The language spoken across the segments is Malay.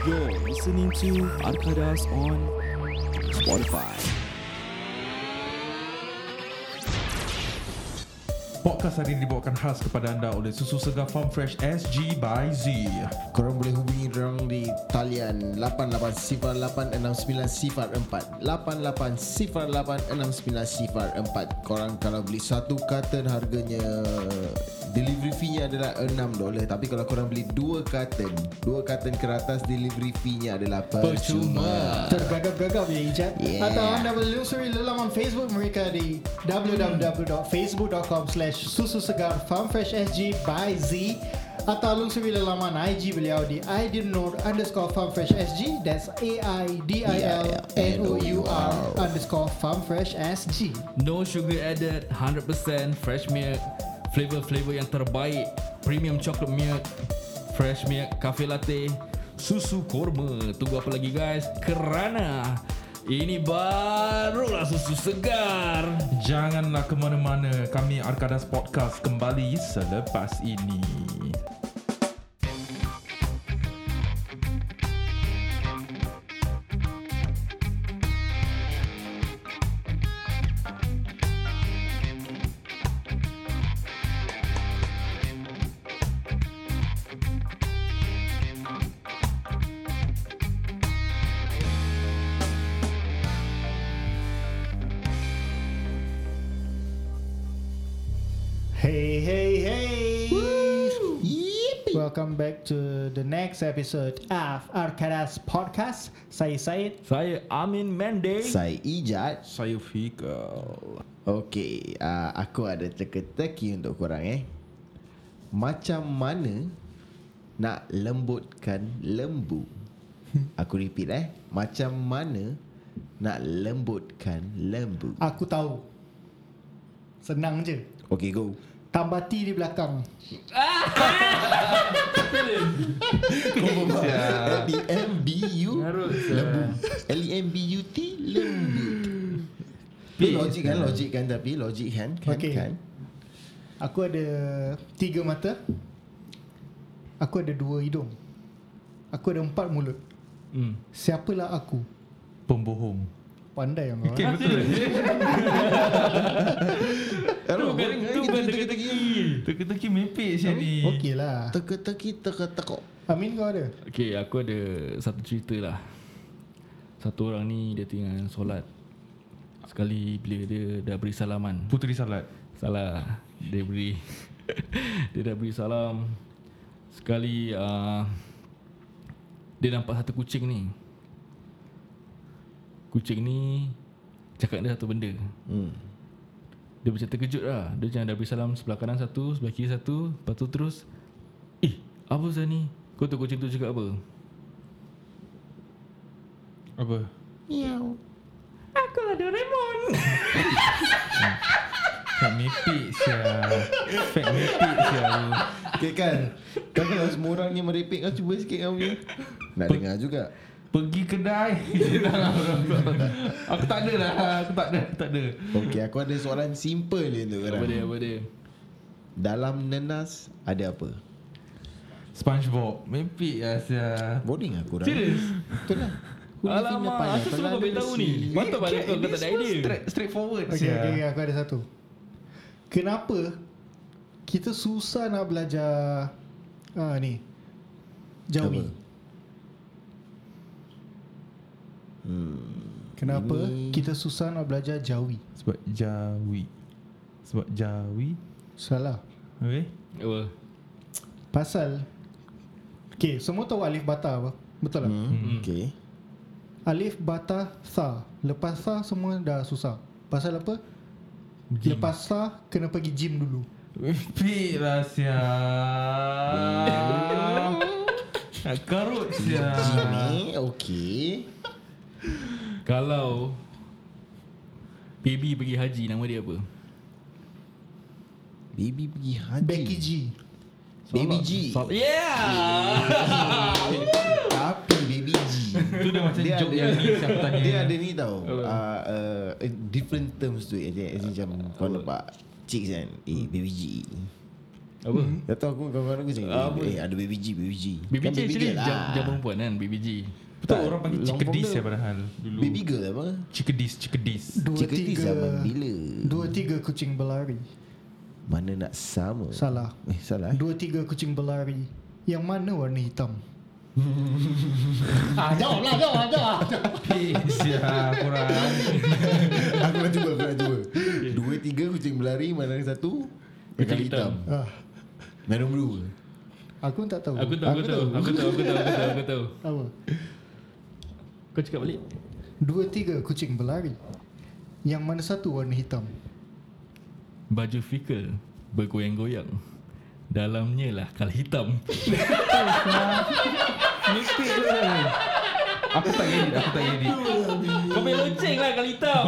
You're listening to Arkadas on Spotify. Podcast hari ini dibawakan khas kepada anda oleh Susu Segar Farm Fresh SG by Z. Korang boleh hubungi dorang di talian 88086904 88086904 Korang kalau beli satu karton harganya Delivery fee-nya adalah 6 dolar. Tapi kalau korang beli dua karton Dua karton ke atas delivery fee-nya adalah percuma. Tergagap-gagap ya Ijat. Yeah. Atau anda boleh lusuri laman Facebook mereka di www.facebook.com slash susu segar farmfreshsg by Z. Atau lusuri laman IG beliau di idinur underscore farmfreshsg that's A-I-D-I-L-N-O-U-R underscore farmfreshsg No sugar added 100% fresh milk Flavor-flavor yang terbaik Premium chocolate milk Fresh milk Cafe latte Susu korma Tunggu apa lagi guys Kerana Ini barulah susu segar Janganlah ke mana-mana. Kami Arkadas Podcast kembali selepas ini. Back to the next episode of Arkadas Podcast Saya Syed Saya Amin Mendes Saya Ijat Saya Fikal. Okey, uh, aku ada teka-teki untuk korang eh. Macam mana nak lembutkan lembu? Aku repeat eh. Macam mana nak lembutkan lembu? Aku tahu Senang je Okey, go. Tambah T di belakang L-E-M-B-U. Lembu L-E-M-B-U-T Lembu. Tapi logik kan Logik kan Tapi logik kan? Kan Okey. kan? Aku ada Tiga mata. Aku ada dua hidung. Aku ada empat mulut. Hmm. Siapalah aku? Pembohong. Pandai yang kau Okay, eh? betul. Tu bukan bukan teka-teki Teka-teki mepek saya ni. Okey lah. Teka-teki teka-tekok Amin kau ada? Okay aku ada Satu cerita lah. Satu orang ni Dia tengah solat. Sekali bila dia dah beri salaman. Puteri Salat. Salah. Dia beri Dia dah beri salam. Sekali uh, Dia nampak satu kucing ni Kucing ni Cakap dia satu benda. Hmm. Dia macam terkejut lah. Dia macam dah beri salam Sebelah kanan satu Sebelah kiri satu. Lepas tu terus Eh apa saya ni? Kau tahu kucing tu cakap apa? Apa? Miau. Aku lah Doraemon. Fak mepek sial. Fak mepek sial. Okay kan? Kan kalau semua orang ni merepek Kau cuba sikit kau punya. Nak dengar juga Pergi kedai. aku tak ada lah. Aku tak ada. Aku tak ada. Okay aku ada soalan simple je untuk Apa dia apa dia Dalam nenas Ada apa? SpongeBob. Mepek lah sial. Boring aku korang Serius? Betul lah Alamak Aku selalu kau beritahu ni Mantap balik kau Kau tak ada idea Straight, straightforward Okay, sial. okay, okay, aku ada satu Kenapa Kita susah nak belajar ah, Ni Jawi Apa? Hmm. Kenapa Ini- kita susah nak belajar Jawi Sebab Jawi. Sebab Jawi. Salah Okay. Apa Pasal Okay, semua tahu alif bata apa? Betul tak? hmm. Okay Alif, bata, sa Lepas sa semua dah susah Pasal apa? Gym. Lepas sa kena pergi gym dulu Mepek lah. Nak karut sial. Jimmy Okay Kalau Baby pergi haji Nama dia apa? Baby pergi haji. Becky G. Baby G. Sal- Yeah! Tapi Baby G. Tu dah macam Dia joke ada- yang ni siapa tanya. Dia ada ni tau. Uh, uh, Different terms tu As in, as in macam Kau nampak Chicks kan? Eh baby G. Apa? Dah tahu aku kawan-kawan aku cakap Apa? Eh ada baby G Baby G. BBG Kan actually girl jam, jam perempuan kan BBG Betul Tak, orang panggil cikedis ya padahal dulu. Baby girl apa? Cikedis, cikedis. Dua T tiga zaman bila? Dua tiga kucing berlari. Mana nak sama? Salah. Eh salah eh? Dua tiga kucing berlari. Yang mana warna hitam? Ah, jawab lah, jawab lah, jawab Pis ya kurang. Aku nak cuba Aku nak cuba. Dua tiga kucing berlari Mana yang satu? Kucing hitam, hitam. ah, Merah blue Aku tak tahu. Aku tahu, aku tahu, aku tahu, aku tahu, aku tahu, aku tahu. Apa? Kau cakap balik. Dua tiga kucing berlari Yang mana satu warna hitam Baju fikir bergoyang-goyang. Dalamnya lah kal hitam. Mimpi tu. Aku tak edit, aku tak edit. Kau main lonceng lah kal hitam.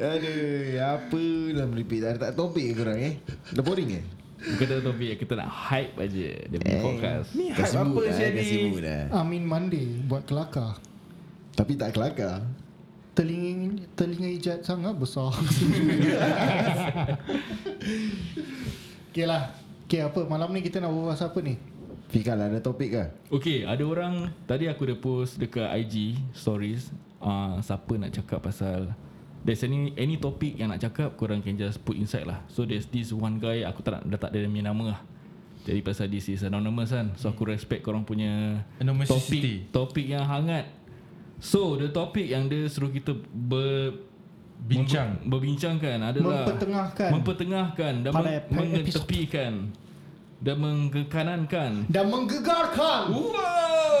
Aduh Apa lah meripik Tak tak topik ke korang eh Dah boring eh Bukan tak topik, kita nak hype aja dia punya podcast. Ni hype mood apa dah, sih Kasih ni? mood dah Amin Monday buat kelakar. Tapi tak kelakar. Telinga telinga ijat sangat besar. Okay lah. Okay apa? Malam ni kita nak berbual pasal apa ni? Fikal ada topik ke? Okay, ada orang tadi aku dah post dekat IG stories uh, siapa nak cakap pasal there's any any topic yang nak cakap korang can just put inside lah. So there's this one guy aku tak nak dah tak ada dia punya nama lah. Jadi pasal this is anonymous kan. So aku respect korang punya Anonymity. topik topik yang hangat. So the topic yang dia suruh kita ber Bincang. member- berbincangkan adalah Mempertengahkan. mempertengahkan dan meng- mengetepikan dan mengkekanankan Dan menggegarkan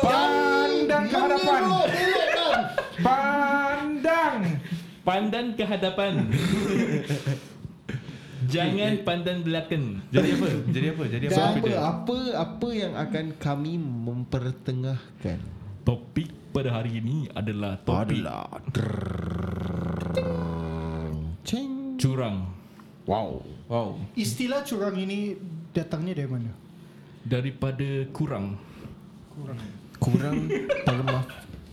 Pandang ke hadapan. Elokkan. Pandang. Pandan ke hadapan Jangan pandan belakang Jadi apa? Jadi apa? Jadi apa? apa, apa apa yang akan kami mempertengahkan Topik pada hari ini adalah topik adalah Ceng curang Wow Wow. Istilah curang ini datangnya dari mana? Daripada kurang Kurang permaf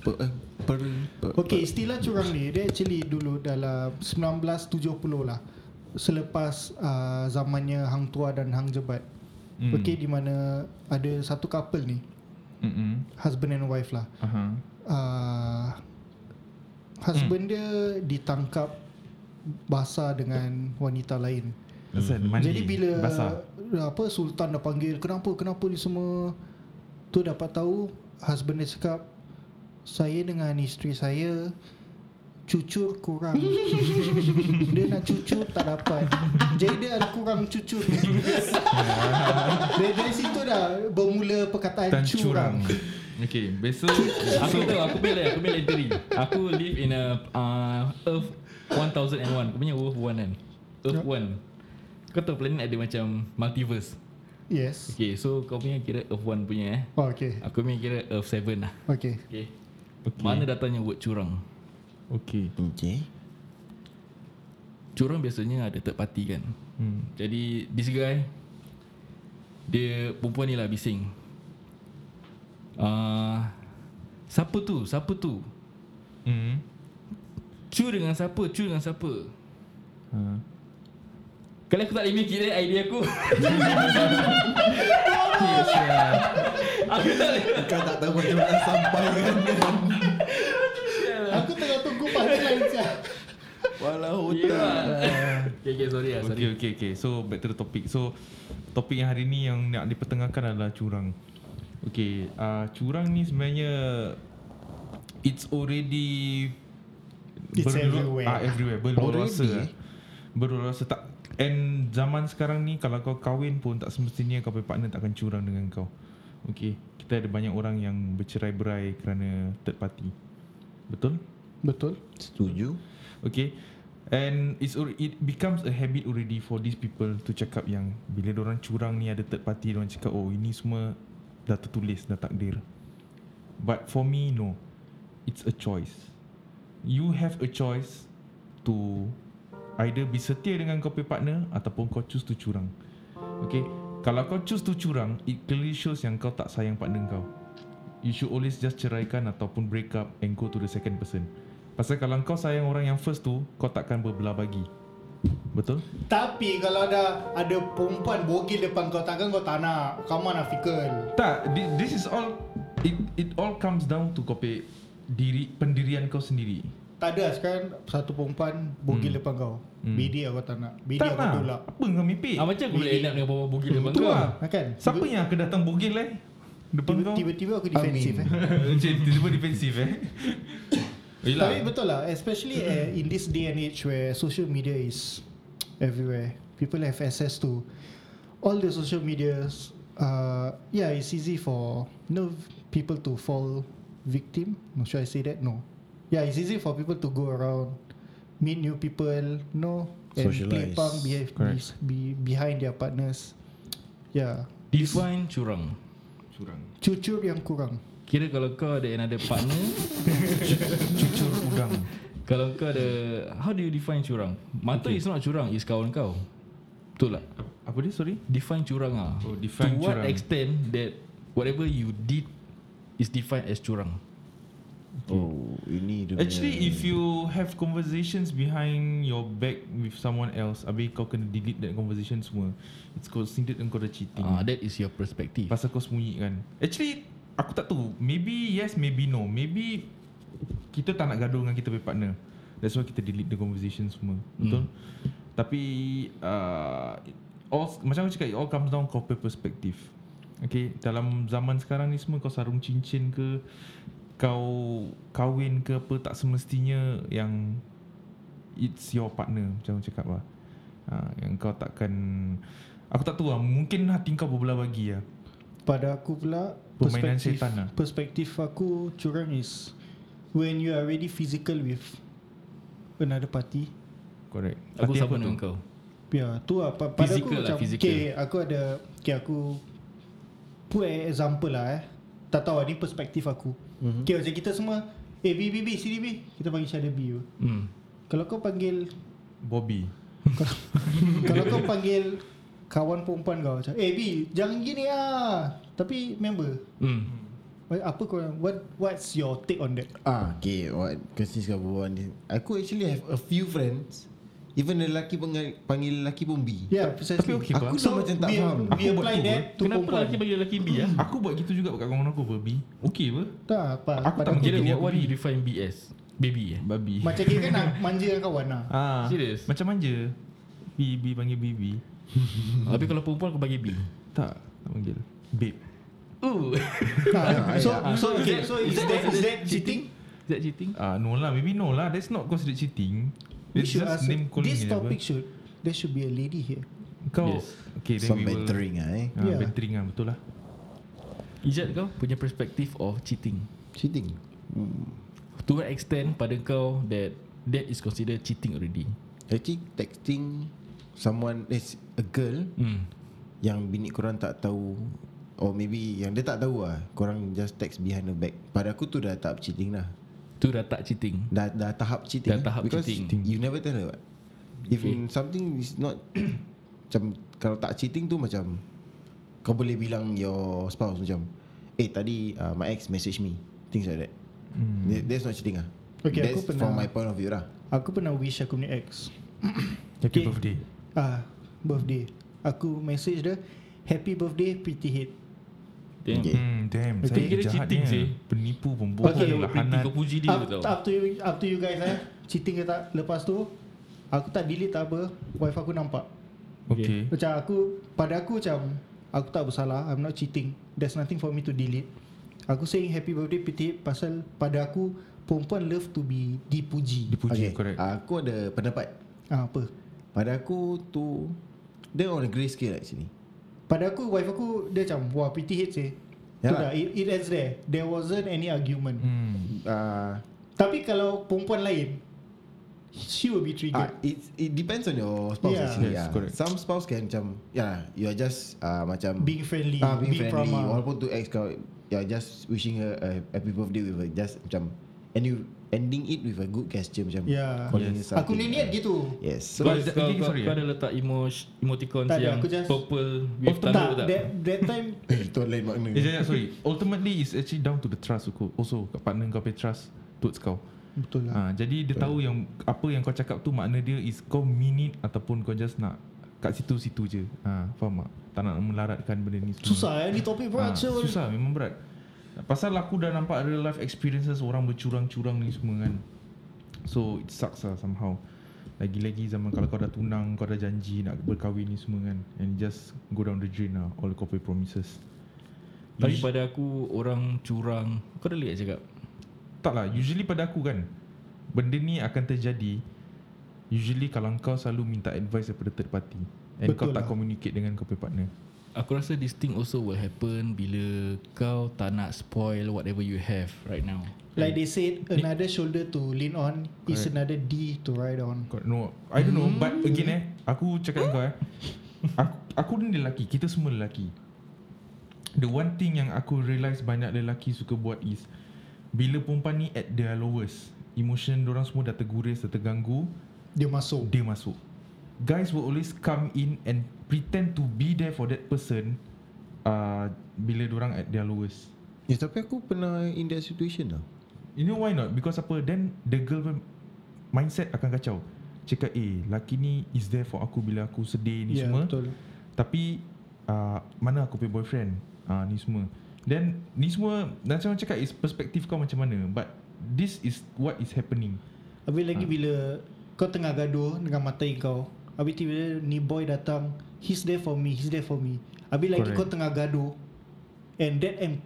per, eh, per, per, Okay, istilah curang ni dia actually dulu dalam 1970 lah. Selepas uh, zamannya Hang Tua dan Hang Jebat. Hmm. Okay, di mana ada satu couple ni, Mm-mm. husband and wife lah. Aha. Uh, husband dia ditangkap basah dengan wanita lain. Asal mandi. Jadi bila basah. apa sultan dah panggil kenapa kenapa ni semua tu dapat tahu husband dia cakap saya dengan isteri saya cucur kurang. Dia nak cucur tak dapat. Jadi dia ada kurang cucur. Dari, dari situ dah bermula perkataan Dan curang, curang. Okay, besok Aku tahu Aku pilih Aku pilih entry Aku live in a uh, Earth 1001 Kau punya Earth 1 kan? Earth 1 Kau tahu planet ada macam Multiverse? Yes. Okay so kau punya kira Earth 1 punya eh? Oh, okay. Aku punya kira Earth 7 lah. Okay. Okay Okay. Mana datangnya word curang Okay. Okay Curang biasanya ada third party kan Hmm. Jadi this guy Dia perempuan ni lah bising uh, Siapa tu? Siapa tu? Hmm. Cu dengan siapa? Cu dengan siapa? Ha. Kalau aku tak boleh mikir eh, idea aku ya. Aku tak boleh Kau tak tahu macam mana sampaikan aku tengah tunggu punchline siap Walau yeah. Okay, okay, sorry lah, sorry Okay, okay, okay. So back to the topic. So topik yang hari ni yang nak dipertengahkan adalah curang. Okay, uh, curang ni sebenarnya it's already It's everywhere. Ah, everywhere. Berluasa. Berluasa tak and zaman sekarang ni kalau kau kahwin pun tak semestinya kau punya partner tak akan curang dengan kau. Okay, kita ada banyak orang yang bercerai-berai kerana third party. Betul? betul Setuju Okay And it's it becomes a habit already for these people to cakap yang bila orang curang ni ada third party orang cakap oh ini semua dah tertulis dah takdir. But for me no. It's a choice. You have a choice to either be setia dengan kau punya partner ataupun kau choose to curang. Okay. Kalau kau choose to curang, it clearly shows yang kau tak sayang partner kau. You should always just ceraikan ataupun break up and go to the second person. Pasal kalau kau sayang orang yang first tu, kau takkan berbelah bagi. Betul? Tapi kalau ada ada perempuan bogil depan kau takkan kau tak nak. Come on Afikul. Tak, thi- this is all it it all comes down to kopi diri pendirian kau sendiri. Tak ada sekarang satu perempuan bogil depan kau. Hmm. Bidi aku tak nak. Bidi tak aku lah. tolak. Apa kau mimpi? Ah, macam aku boleh up dengan bawa bugil depan kau. lah. Kan? Siapa yang akan datang bogil eh? Depan Tiba- kau? Tiba-tiba aku defensif eh. Tiba-tiba defensif eh? Yelah. Tapi betul lah Especially uh, in this day and age Where social media is Everywhere People have access to All the social medias uh, Yeah it's easy for You know People to fall Victim Should I say that? No Yeah it's easy for people to go around Meet new people No And play Socialize. punk behave, be, Behind their partners Yeah Define curang. Curang. Cucur yang kurang Kira kalau kau ada another partner, Cucur udang. kalau kau ada how do you define curang? Mata okay. is not curang, is kawan kau. Betul tak? Apa dia sorry? Define curang ah. Oh, define to what curang. extent that whatever you did is defined as curang. Oh, ini dia Actually punya- if you have conversations behind your back with someone else Habis kau kena delete that conversation semua. It's considered kau dah cheating. Ah, that is your perspective. Pasal kau sembunyikan Actually Aku tak tahu. Maybe yes Maybe no. Maybe Kita tak nak gaduh dengan kita punya partner. That's why kita delete the conversation semua. Betul? Tapi uh, all, Macam aku cakap It all comes down Kau perspektif Okay? Dalam zaman sekarang ni semua Kau sarung cincin ke Kau Kahwin ke apa Tak semestinya Yang It's your partner Macam aku cakap lah uh, Yang kau takkan Aku tak tahu lah Mungkin hati kau berbelah bagi lah Pada aku pula Permainan perspektif, setan lah. Perspektif aku curang is When you are already physical with Another party Correct Aku sama dengan tu? kau. Ya tu lah pa- Pada Physical aku lah, macam physical. Okay aku ada Okay aku Put example lah eh Tak tahu lah ni perspektif aku mm-hmm. Okay macam kita semua Eh B B B sini B Kita panggil other B. Hmm. Kalau kau panggil Bobby Kalau kau panggil Kawan perempuan kau macam Eh B Jangan gini ah Tapi member Hmm. Apa kau What What's your take on that Ah, okay. What Kasi sekarang berbual ni. Aku actually have a few friends. Even lelaki panggil, panggil lelaki pun B. Yeah Tapi okay, Aku tu macam tak we, faham. We Aku buat apply tu, that to Kenapa perempuan lelaki bagi lelaki B ah? Aku buat gitu juga kat kawan aku Bobby Okay apa? Tak apa Aku tak aku Kira Dia what, what do B. you define B as? Baby eh? Babi Macam kira kan nak manja dengan kawan lah ah, Serious? Macam manja B, B panggil Bibi Tapi kalau perempuan kau bagi B. Tak Tak panggil Babe Ooh. Ah, So ya. so okay, so is that is that cheating? Is that cheating? Ah No lah Maybe no lah That's not considered cheating We should just ask name calling this topic apa. should there should be a lady here. Kau Yes. Okay then Some we will bantering lah eh. ah, Yeah. Bantering lah Betul lah Ijat kau punya perspektif of cheating. Cheating. Hmm. To what extent pada kau that that is considered cheating already? Actually texting someone is a girl Hmm. yang bini korang tak tahu or maybe yang dia tak tahu lah korang just text behind the back pada aku tu dah tahap cheating lah Tu dah tak cheating. dah dah tahap cheating Dah lah. tahap because cheating. you never tell her what if Okay. something is not macam kalau tak cheating tu macam kau boleh bilang your spouse macam eh tadi uh, my ex message me things like that Hmm. That- that's not cheating ah Okay, that's aku from pernah- my point of view lah Aku pernah wish aku punya ex. Happy Okay. birthday Ah, birthday. Aku message dia happy birthday pretty head. Damn. Okay. Hmm, damn. Okay. Saya Kira cheating sih. Penipu, pembohong, Okay, Kalau pretty lahanat. kau puji dia Up, tau. up to you up to you guys eh. Cheating ke tak? Lepas tu aku tak delete tak apa. Wife aku nampak. Okay. Macam aku pada aku macam aku tak bersalah. I'm not cheating. There's nothing for me to delete. Aku saying happy birthday head pasal pada aku perempuan love to be dipuji. Dipuji, okay. correct. aku ada pendapat Ah, apa? pada aku tu dia on a grey scale sini Pada aku wife aku dia macam wah pretty head sih. Tu Yalah. dah it, it ends there. There wasn't any argument. Hmm. uh, Tapi kalau perempuan lain she will be triggered. it it depends on your spouse Yeah. actually. Yes, yeah. correct. Some spouse can macam yeah, you are just uh, macam being friendly, ah, being, being friendly. prama. Walaupun tu ex kau, you are just wishing her a happy birthday with her, just macam and you ending it with a good gesture macam Yeah. calling Yes. Aku ni niat gitu. Yes. So, kau, kau, kau, sorry, kau ada letak emoji, emoticons Tak yang aku just- purple with Oh, tanda tak, tak? that, that time itu lain makna. Eh, jangan, sorry. Ultimately, it's actually down to the trust also. Also, kat partner kau pay trust towards kau. Betul lah. ha, Jadi dia tahu yang Apa yang kau cakap tu Makna dia is Kau mean it Ataupun kau just nak Kat situ-situ je ha, Faham tak Tak nak melaratkan benda ni semua Susah eh ni topik berat Syul. Susah memang berat Pasal aku dah nampak real life experiences Orang bercurang-curang ni semua kan. So it sucks lah somehow. Lagi-lagi zaman kalau kau dah tunang Kau dah janji nak berkahwin ni semua kan. And just go down the drain lah All kau punya promises. Tapi Usu- pada aku Orang curang Kau dah lihat cakap? Tak lah Usually pada aku kan. Benda ni akan terjadi Usually kalau kau selalu minta advice daripada third party. And Betul kau tak lah. communicate dengan kau punya partner Aku rasa this thing also will happen Bila kau tak nak spoil Whatever you have right now. Like they said Another shoulder to lean on Is Correct. another D to ride on. No, I don't know But again eh Aku cakap dengan kau eh. Aku, aku ni lelaki Kita semua lelaki. The one thing yang aku realise Banyak lelaki suka buat is Bila perempuan ni at their lowest Emotion orang semua dah terguris Dah terganggu Dia masuk. Dia masuk. Guys will always come in And pretend to be there for that person uh, Bila orang at their lowest. Ya tapi aku pernah in that situation lah. You know why not? Because apa Then the girl punya Mindset akan kacau. Cakap eh Laki ni is there for aku Bila aku sedih ni Ya semua. betul. Tapi uh, Mana aku punya boyfriend? Uh, Ni semua. Then Ni semua Macam orang cakap Is perspektif kau macam mana? But This is what is happening. Habis lagi bila Kau tengah gaduh Dengan matai kau Habis tiba-tiba ni boy datang He's there for me He's there for me. Habis lagi Correct. kau tengah gaduh And that am-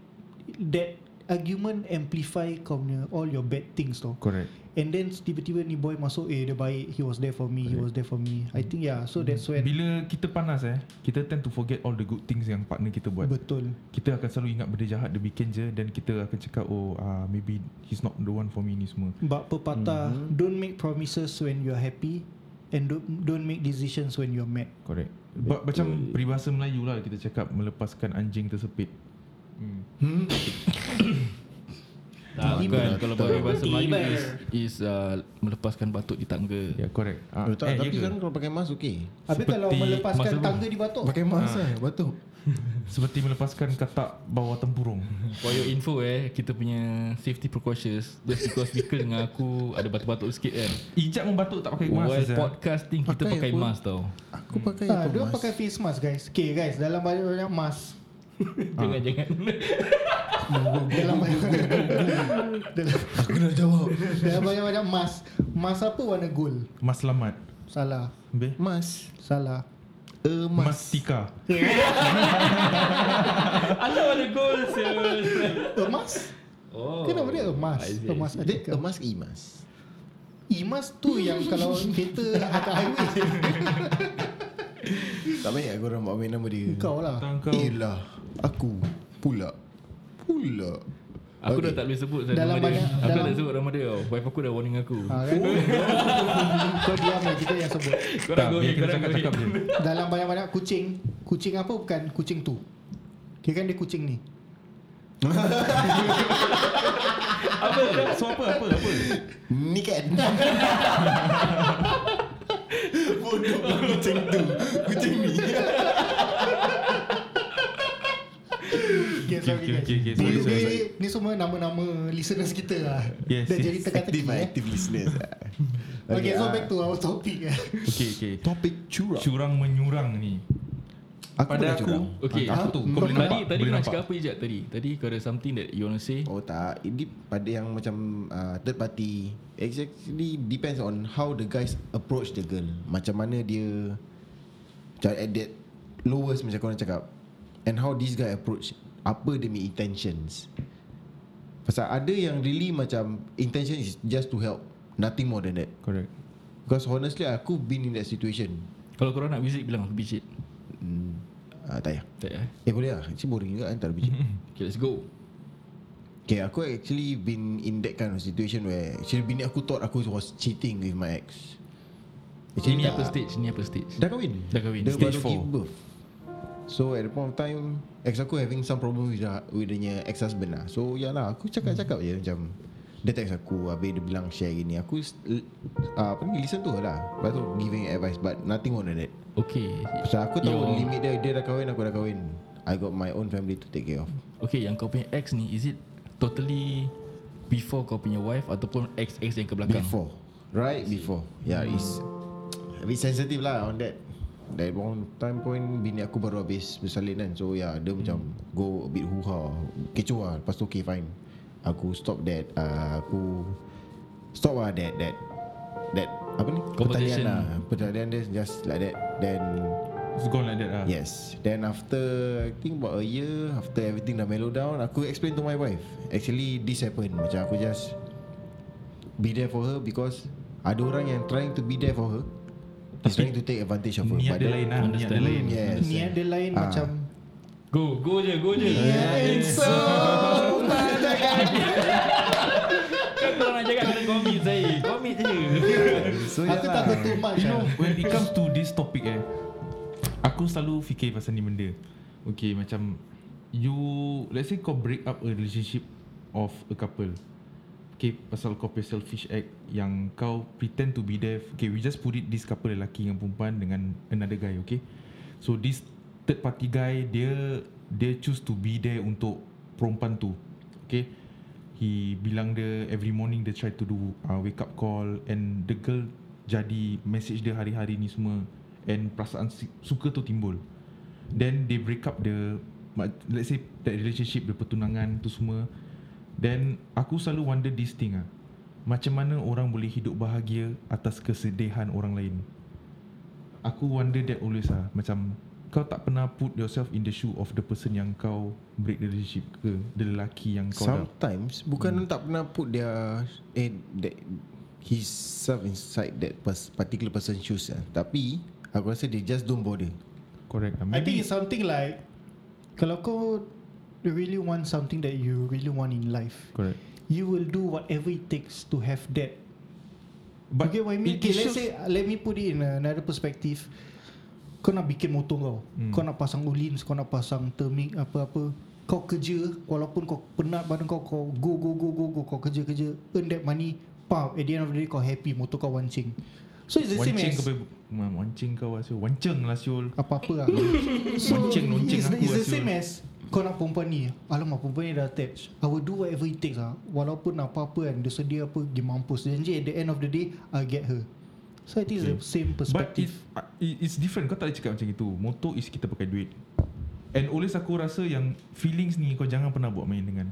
That argument amplify kau punya All your bad things tau. Correct. And then tiba-tiba ni boy masuk Eh dia baik He was there for me He was there for me. I think yeah So that's when Bila kita panas eh Kita tend to forget All the good things Yang partner kita buat. Betul. Kita akan selalu ingat Benda jahat dia bikin je Dan kita akan cakap Oh uh, maybe He's not the one for me ni semua. But pepatah Mhm. Don't make promises when you're happy And don't, don't make decisions when you're mad. Correct. But macam peribahasa Melayu lah Kita cakap Melepaskan anjing tersepit. Hmm. Tak Tiba. kan Kalau bagi bahasa Melayu is, is uh, Melepaskan batuk di tangga. Ya yeah, correct. Uh, oh, tak, Tapi ya kan kalau pakai mask okey. Seperti kalau melepaskan tangga di batuk? Pakai mask lah Batuk. Seperti melepaskan katak bawah tempurung. For your info eh Kita punya safety precautions Just because Mikkel dengan aku Ada batuk-batuk sikit kan? Ijat membatuk tak pakai mask While podcasting Kita Pakai pakai mask tau. Aku pakai Ah, apa dia pakai face mask guys. Okay guys, dalam banyak-banyak mask. Jangan-jangan dalam banyak dalam, Aku dah jawab dalam banyak-banyak mask. Mask apa warna gold? Mas selamat Salah. Habis Mask Salah. A Mas tika Asal ada goal Emas? Oh Kenapa dia emas? Emas see. Dia Atika. a mask E-mask Emas tu yang kalau kereta dekat highway Tak banyak korang buat main nama dia kau lah. Tangkau Yelah Aku Pula Pula. Aku dah Okay. tak boleh sebut Dalam nama dia. banyak- Aku dalam- dah tak sebut nama dia tau. Wife aku dah warning aku. Ha, kan? kau diam lah kita yang sebut. Korang Tak go kita ahead je. Dalam banyak-banyak kucing, kucing apa bukan? Kucing tu? Kira kan dia kucing ni. Apa? So apa? Apa? Apa? Ni kan? Bodoh Kucing tu. Kucing ni Okay, Okay, sorry okay, guys. okay, okay, Ni, sorry, sorry, ni, semua nama-nama listeners kita lah. Yes, Dah yes. jadi teka-teki Active eh. Active listeners. Okay, so ah, back to our topic eh. Okay okay. Topik curang. Curang menyurang ni. Aku Pada aku curang? Okay. Aku tu? Kau boleh Tadi tadi kau nak cakap apa Ijat tadi? Tadi kau ada something that you want to say? Oh tak. Ini pada yang macam uh, Third party. Exactly Depends on how the guys Approach the girl. Macam mana dia Macam at that Lowest macam korang cakap. And how this guy approach Apa dia punya intentions? Pasal ada yang really macam Intention is just to help. Nothing more than that. Correct. Because honestly Aku been in that situation. Kalau korang nak visit Bilang aku visit. Hmm, uh, Tak payah. Tak ya Eh? Boleh lah. Actually boring juga kan? Tak ada biji Okay let's go. Okay aku actually been in that kind of situation where Actually bini aku thought aku was cheating with my ex. Ini tak. apa stage? Ini apa stage? Dah kahwin? Dah kahwin. Dia Stage baru four. give birth So at the point of time Ex aku having some problem with, the, with dia ex-husband lah. So ya lah Aku cakap-cakap je macam Dia text aku Habis dia bilang share gini. Aku uh, Apa ni listen tu lah. Lepas tu giving advice But nothing more than that. Okay. Pasal aku tahu Your- limit dia Dia dah kahwin Aku dah kahwin. I got my own family to take care of. Okay yang kau punya ex ni Is it totally before kau punya wife ataupun ex-ex yang ke belakang? Before. Right before. Yeah it's A bit sensitive lah on that That one time point Bini aku baru habis bersalin kan. So yeah Dia macam Go a bit huha Kecoh lah. Lepas tu okay fine. Aku stop that uh, Aku Stop lah that That That Apa ni. Pertalian lah. Pertalian dia just like that. Then It's gone like that lah. Yes. Then after I think about a year After everything dah mellow down Aku explain to my wife. Actually this happened. Macam aku just Be there for her Because Ada orang yang trying to be there for her He's trying to take advantage of her Niat dia lain lah Niat dia lain Yes Niat dia lain Ah. macam Go, go je, go je. Yeah, it's so Kan kau nak cakap komit saya. Komit je. So Aku yeah takut too much You know lah. when it comes to this topic eh Aku selalu fikir pasal ni benda Okay macam You Let's say kau break up a relationship Of a couple Okay pasal kau punya selfish act Yang kau pretend to be there Okay we just put it This couple lelaki dengan perempuan Dengan another guy okay? So this third party guy Dia Dia choose to be there untuk Perempuan tu Okay? He bilang dia Every morning dia try to do uh, Wake up call And the girl Jadi Message dia hari-hari ni semua And perasaan suka tu timbul. Then they break up the Let's say That relationship The pertunangan tu semua Then Aku selalu wonder this thing ah. Macam mana orang boleh hidup bahagia Atas kesedihan orang lain? Aku wonder that always ah. Macam Kau tak pernah put yourself in the shoe Of the person yang kau Break the relationship ke? The lelaki yang kau dah. Sometimes Bukan tak pernah put their Eh that, His self inside That pers- particular person shoes lah. Tapi Aku rasa they just don't bother. Correct ah. I think Maybe it's something like Kalau kau really want something that you really want in life Correct You will do whatever it takes to have that But you get what I mean? Okay, let's say uh, let me put it in another perspective. Kau nak bikin motor kau. Hmm. Kau nak pasang ulins, kau nak pasang termik apa-apa. Kau kerja walaupun kau penat badan kau kau go go go go go kau kerja kerja earn that money. Pam, at the end of the day kau happy motor kau wancing. So it's the same Wancing as Wancing kau lah Syul Wanceng lah Syul apa-apa lah. so Lonceng- lonceng it's, aku it's the lah, same Syul. as kau nak perempuan ni. Alamak perempuan ni dah attached. I will do whatever it takes lah Walaupun apa-apa kan Dia sedia apa Dia mampus. Janji at the end of the day I'll get her. So I think it's the same But perspective. it's, uh, it- it's different. Kau tak boleh cakap macam itu. Motor is kita pakai duit. And always aku rasa yang Feelings ni kau jangan pernah buat main dengan.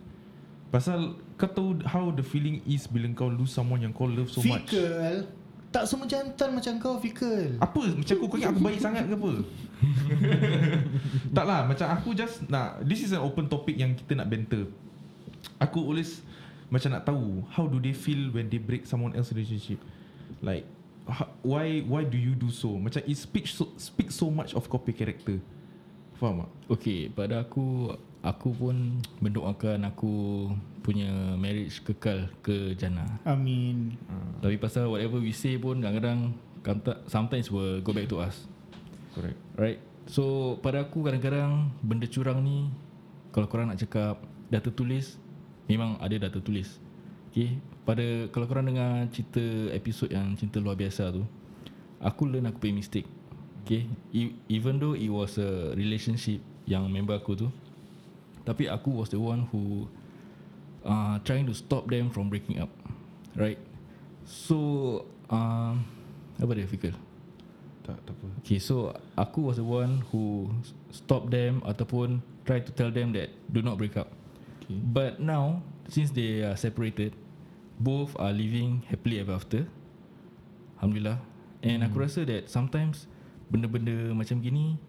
Pasal kau tahu How the feeling is Bila kau lose someone Yang kau love so much. Fikal Tak semua jantan macam kau Fikal. Apa? Macam aku Kau ingat aku baik sangat ke apa? Tak lah Macam aku just nak This is an open topic Yang kita nak banter. Aku always Macam nak tahu How do they feel When they break someone else relationship? Like ho- Why Why do you do so? Macam it speak so, speak so much Of copy character. Faham tak? Okay, pada aku aku pun mendoakan aku punya marriage kekal ke jannah. Amin Tapi pasal whatever we say pun kadang-kadang kanta- sometimes will go back to us. Correct Right? So pada aku kadang-kadang benda curang ni kalau korang nak cakap dah tertulis memang ada dah tertulis. Okay? Pada kalau korang dengar cerita episod yang cinta luar biasa tu aku learn aku punya mistake. Okay? E- even though it was a relationship yang member aku tu tapi aku was the one who uh, trying to stop them from breaking up. Right? So um, apa dia fikir? Tak, tak apa Okay so Aku was the one Who Stop them Ataupun Try to tell them that Do not break up okay. But now Since they are separated Both are living Happily ever after Alhamdulillah And Hmm. aku rasa that Sometimes Benda-benda macam gini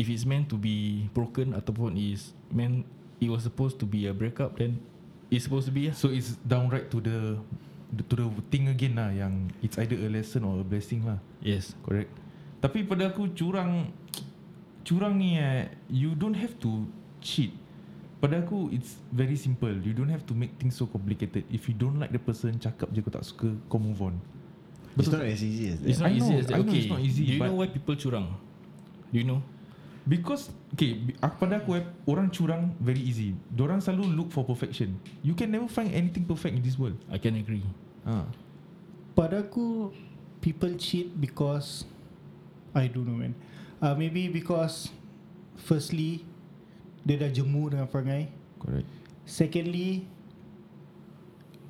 If it's meant to be Broken Ataupun is Meant It was supposed to be a breakup Then It's supposed to be lah. So it's downright to the To the thing again lah Yang it's either a lesson Or a blessing lah. Yes. Correct. Tapi pada aku curang Curang ni eh You don't have to cheat. Pada aku It's very simple. You don't have to make things so complicated. If you don't like the person Cakap je kau tak suka Kau move on. It's not as easy as that. It's not I easy know, as that. I know Okay. it's not easy, Do you know why people curang? Do you know Because Okay aku- Pada aku eh Orang curang Very easy. Diorang selalu look for perfection. You can never find anything perfect in this world. I can agree. Ha. Pada aku People cheat because I don't know man. Uh, Maybe because Firstly Dia dah jemu dengan perangai. Correct. Secondly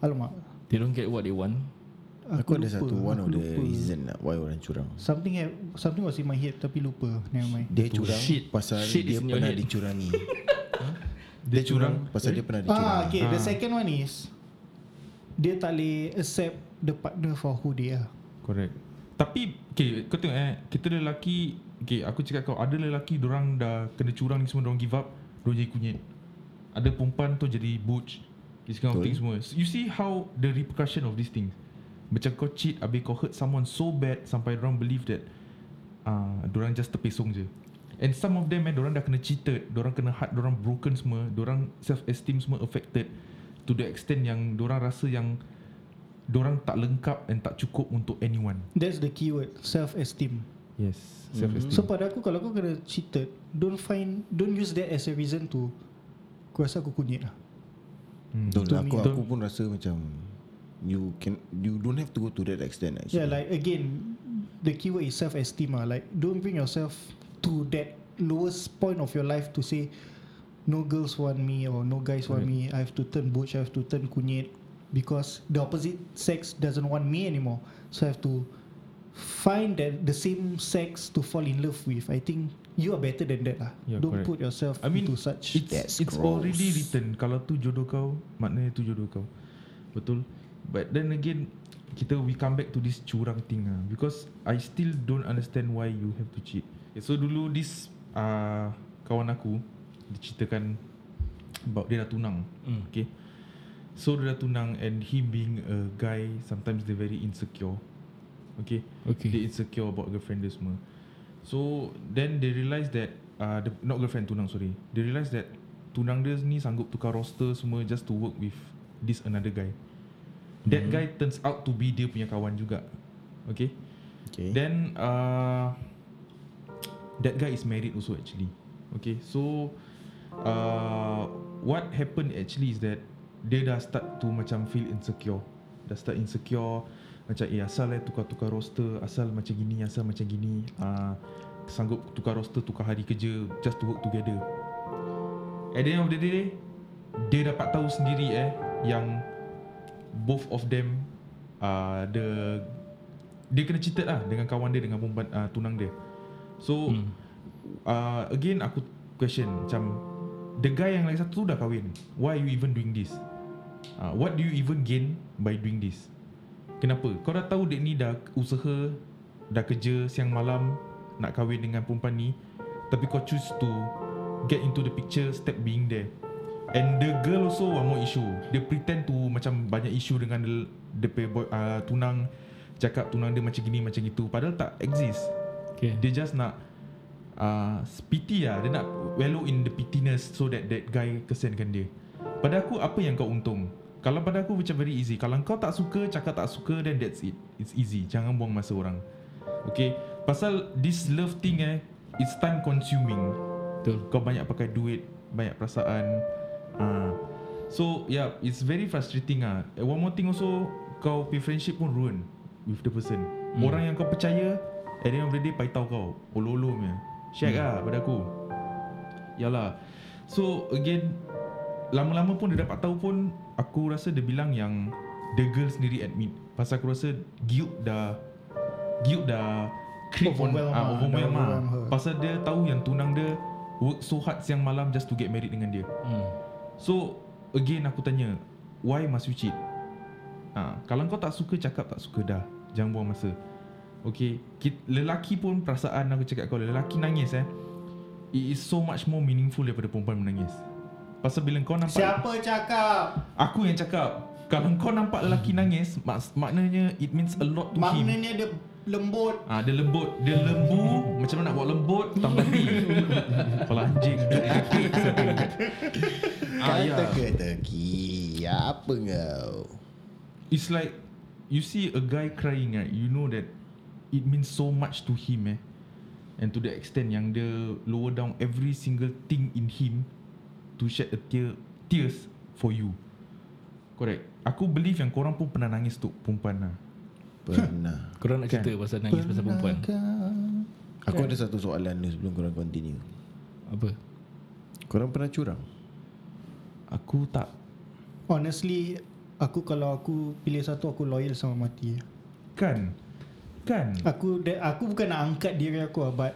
Alamak. They don't get what they want. Aku ada lupa, satu One of the lupa. reason lah Why orang curang Something have, something was in my head tapi lupa. Never mind. Dia curang shit. Pasal Shit dia pernah dicurangi Dia curang Pasal dia pernah dicurangi Ah, okay. The Ah. second one is dia tak boleh accept the partner for who they are. Correct Tapi Okay kau tengok eh Kita lelaki Okay aku cakap kau Ada lelaki Diorang dah kena curang ni semua Diorang give up Diorang jadi kunyit Ada perempuan tu jadi butch This kind of Betul. thing semua So, You see how The repercussion of these things Macam kau cheat Habis kau hurt someone so bad Sampai diorang believe that uh, Diorang just terpesong je And some of them eh Diorang dah kena cheated Diorang kena heart Diorang broken semua Diorang self-esteem semua affected To the extent yang Diorang rasa yang Diorang tak lengkap And tak cukup untuk anyone That's the keyword, self-esteem. Yes, self-esteem. So pada aku kalau kau kena cheated, don't find don't use that as a reason to aku rasa aku kunyit lah. hmm. Betul To aku, me. aku pun rasa macam You can You don't have to go to that extent actually Yeah, like again, the keyword is self-esteem lah. Like don't bring yourself to that lowest point of your life to say no girls want me or no guys want me. I have to turn butch. I have to turn kunyit because the opposite sex doesn't want me anymore. So I have to find that the same sex to fall in love with. I think you are better than that lah. Yeah, don't correct. put yourself I mean, into such. it's it's gross. already written. Kalau tu jodoh kau, maknanya tu jodoh kau. Betul. But then again, kita we come back to this curang thing ah because I still don't understand why you have to cheat. Okay, so dulu this uh, kawan aku diceritakan about dia dah tunang. Mm. Okay. So dia dah tunang and him being a guy sometimes they very insecure. Okay. Okay. Dia insecure about girlfriend dia semua So then they realise that uh, the, Not girlfriend tunang sorry They realise that Tunang dia ni sanggup tukar roster semua Just to work with This another guy That Mhm. guy turns out to be Dia punya kawan juga. Okay? Okay. Then uh, That guy is married also actually. Okay? So uh, What happened actually is that Dia dah start to macam feel insecure. Dah start insecure Macam eh asal eh tukar-tukar roster Asal macam gini Asal macam gini. Uh, Sanggup tukar roster Tukar hari kerja Just to work together. At the end of the day Dia dapat tahu sendiri eh Yang Both of them uh, The Dia kena cheated lah Dengan kawan dia Dengan perempuan uh, tunang dia. So Hmm. uh, Again aku question Macam The guy yang lagi satu tu dah kahwin. Why you even doing this? Uh, What do you even gain By doing this? Kenapa? Kau dah tahu dia ni dah usaha Dah kerja siang malam Nak kahwin dengan perempuan ni Tapi kau choose to Get into the picture Step being there And the girl also one more issue. Dia pretend to Macam banyak issue dengan Dia, dia punya boy, uh, tunang Cakap tunang dia macam gini Macam gitu. Padahal tak exist. Okay. Dia just nak uh, Pity lah. Dia nak Wallow in the pittiness So that that guy Kesiankan dia. Pada aku Apa yang kau untung? Kalau pada aku macam very easy. Kalau kau tak suka Cakap tak suka Then that's it. It's easy. Jangan buang masa orang. Okay? Pasal this love thing eh It's time consuming. Betul. Kau banyak pakai duit Banyak perasaan uh, So yeah It's very frustrating ah. And One more thing also Kau punya friendship pun ruin With the person. Hmm. Orang yang kau percaya At the end of the day Paitau kau. Olo-olo punya. Shag lah pada aku. Yalah. So again Lama-lama pun dia dapat tahu pun Aku rasa dia bilang yang The girl sendiri admit. Pasal aku rasa Guilt dah Guilt dah Creep on Overwhelm ah, ah, Overwhelm ah. Pasal dia tahu yang tunang dia Work so hard siang malam Just to get married dengan dia. Hmm. So Again aku tanya Why must you cheat? Ha, Kalau kau tak suka Cakap tak suka dah. Jangan buang masa. Okay Lelaki pun perasaan Aku cakap kau Lelaki nangis eh. It is so much more meaningful Daripada perempuan menangis. Pasal bila kau nampak Siapa cakap? Aku yang cakap. Kalau kau nampak lelaki nangis mak, Maknanya It means a lot to him. Maknanya dia lembut. Ah, dia lembut, dia lembu, macam mana nak buat lembut, tambah hati. Kepala anjing. Ah, ya. Kata-kata Apa kau It's like you see a guy crying, right? You know that it means so much to him, eh. And to the extent yang dia lower down every single thing in him to shed a tear, tears for you. Correct. Aku believe yang korang pun pernah nangis tu perempuan lah. Pernah Korang nak cerita pasal nangis pasal perempuan Aku ada satu soalan ni Sebelum korang continue Apa? Korang pernah curang Aku tak. Honestly, Aku kalau aku pilih satu Aku loyal sama mati. Kan? Kan? Aku that, aku bukan nak angkat diri aku lah, But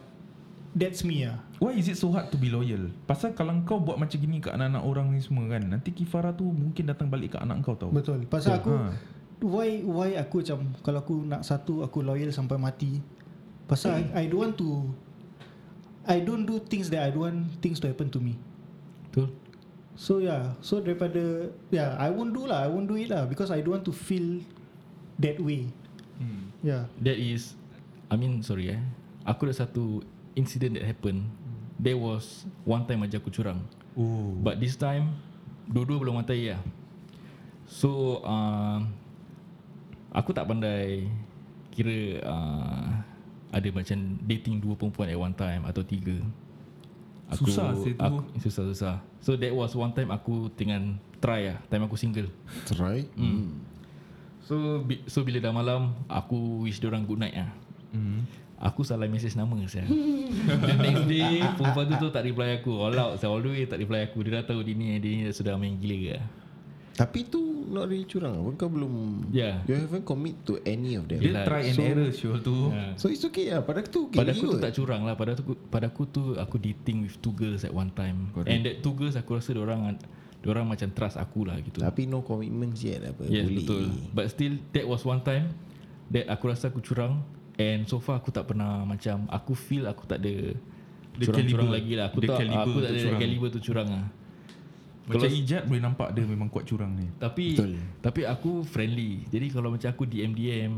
That's me lah Why is it so hard to be loyal? Pasal kalau kau buat macam gini kat anak-anak orang ni semua kan Nanti kifara tu mungkin datang balik kat anak kau tau. Betul. Pasal aku Ha. Why why aku macam Kalau aku nak satu Aku loyal sampai mati. Pasal I, I don't want to I don't do things that I don't want things to happen to me. Betul So yeah. So daripada Yeah I won't do lah. I won't do it lah Because I don't want to feel That way. Hmm. Yeah. That is I mean sorry eh. Aku ada satu Incident that happened There was One time aja aku curang. Oh But this time Dua-dua belum matai lah. So uh, Aku tak pandai Kira uh, Ada macam Dating dua perempuan at one time Atau tiga Susah sih tu. aku, Susah-susah So that was one time Aku tengah Try lah Time aku single. Try? Hmm. So bi- so bila dah malam Aku wish orang good night lah hmm. Aku salah message nama saya. The next day Perempuan tu tu tak reply aku. All out saya All the way tak reply aku. Dia dah tahu dia ni Dia ni sudah main gila ke Tapi tu not really curang. Apa? Kau belum Yeah. You haven't commit to any of them. Dia Yelah, try and so- error show tu. Ha. So it's okay lah. Pada aku tu okay Pada aku tu tak curang lah. Pada aku, pada aku tu Aku dating with two girls at one time. Correct. And that two girls aku rasa Diorang Diorang macam trust aku lah gitu. Tapi no commitment yet apa Yes Boleh. betul. But still That was one time That aku rasa aku curang. And so far aku tak pernah Macam Aku feel aku tak ada The Curang-curang lagi lah. Aku The tak Aku tak tu ada caliber tu curang lah Macam Kalau- Ijat boleh nampak dia memang kuat curang ni. Tapi Betul. Tapi aku friendly. Jadi kalau macam aku DM DM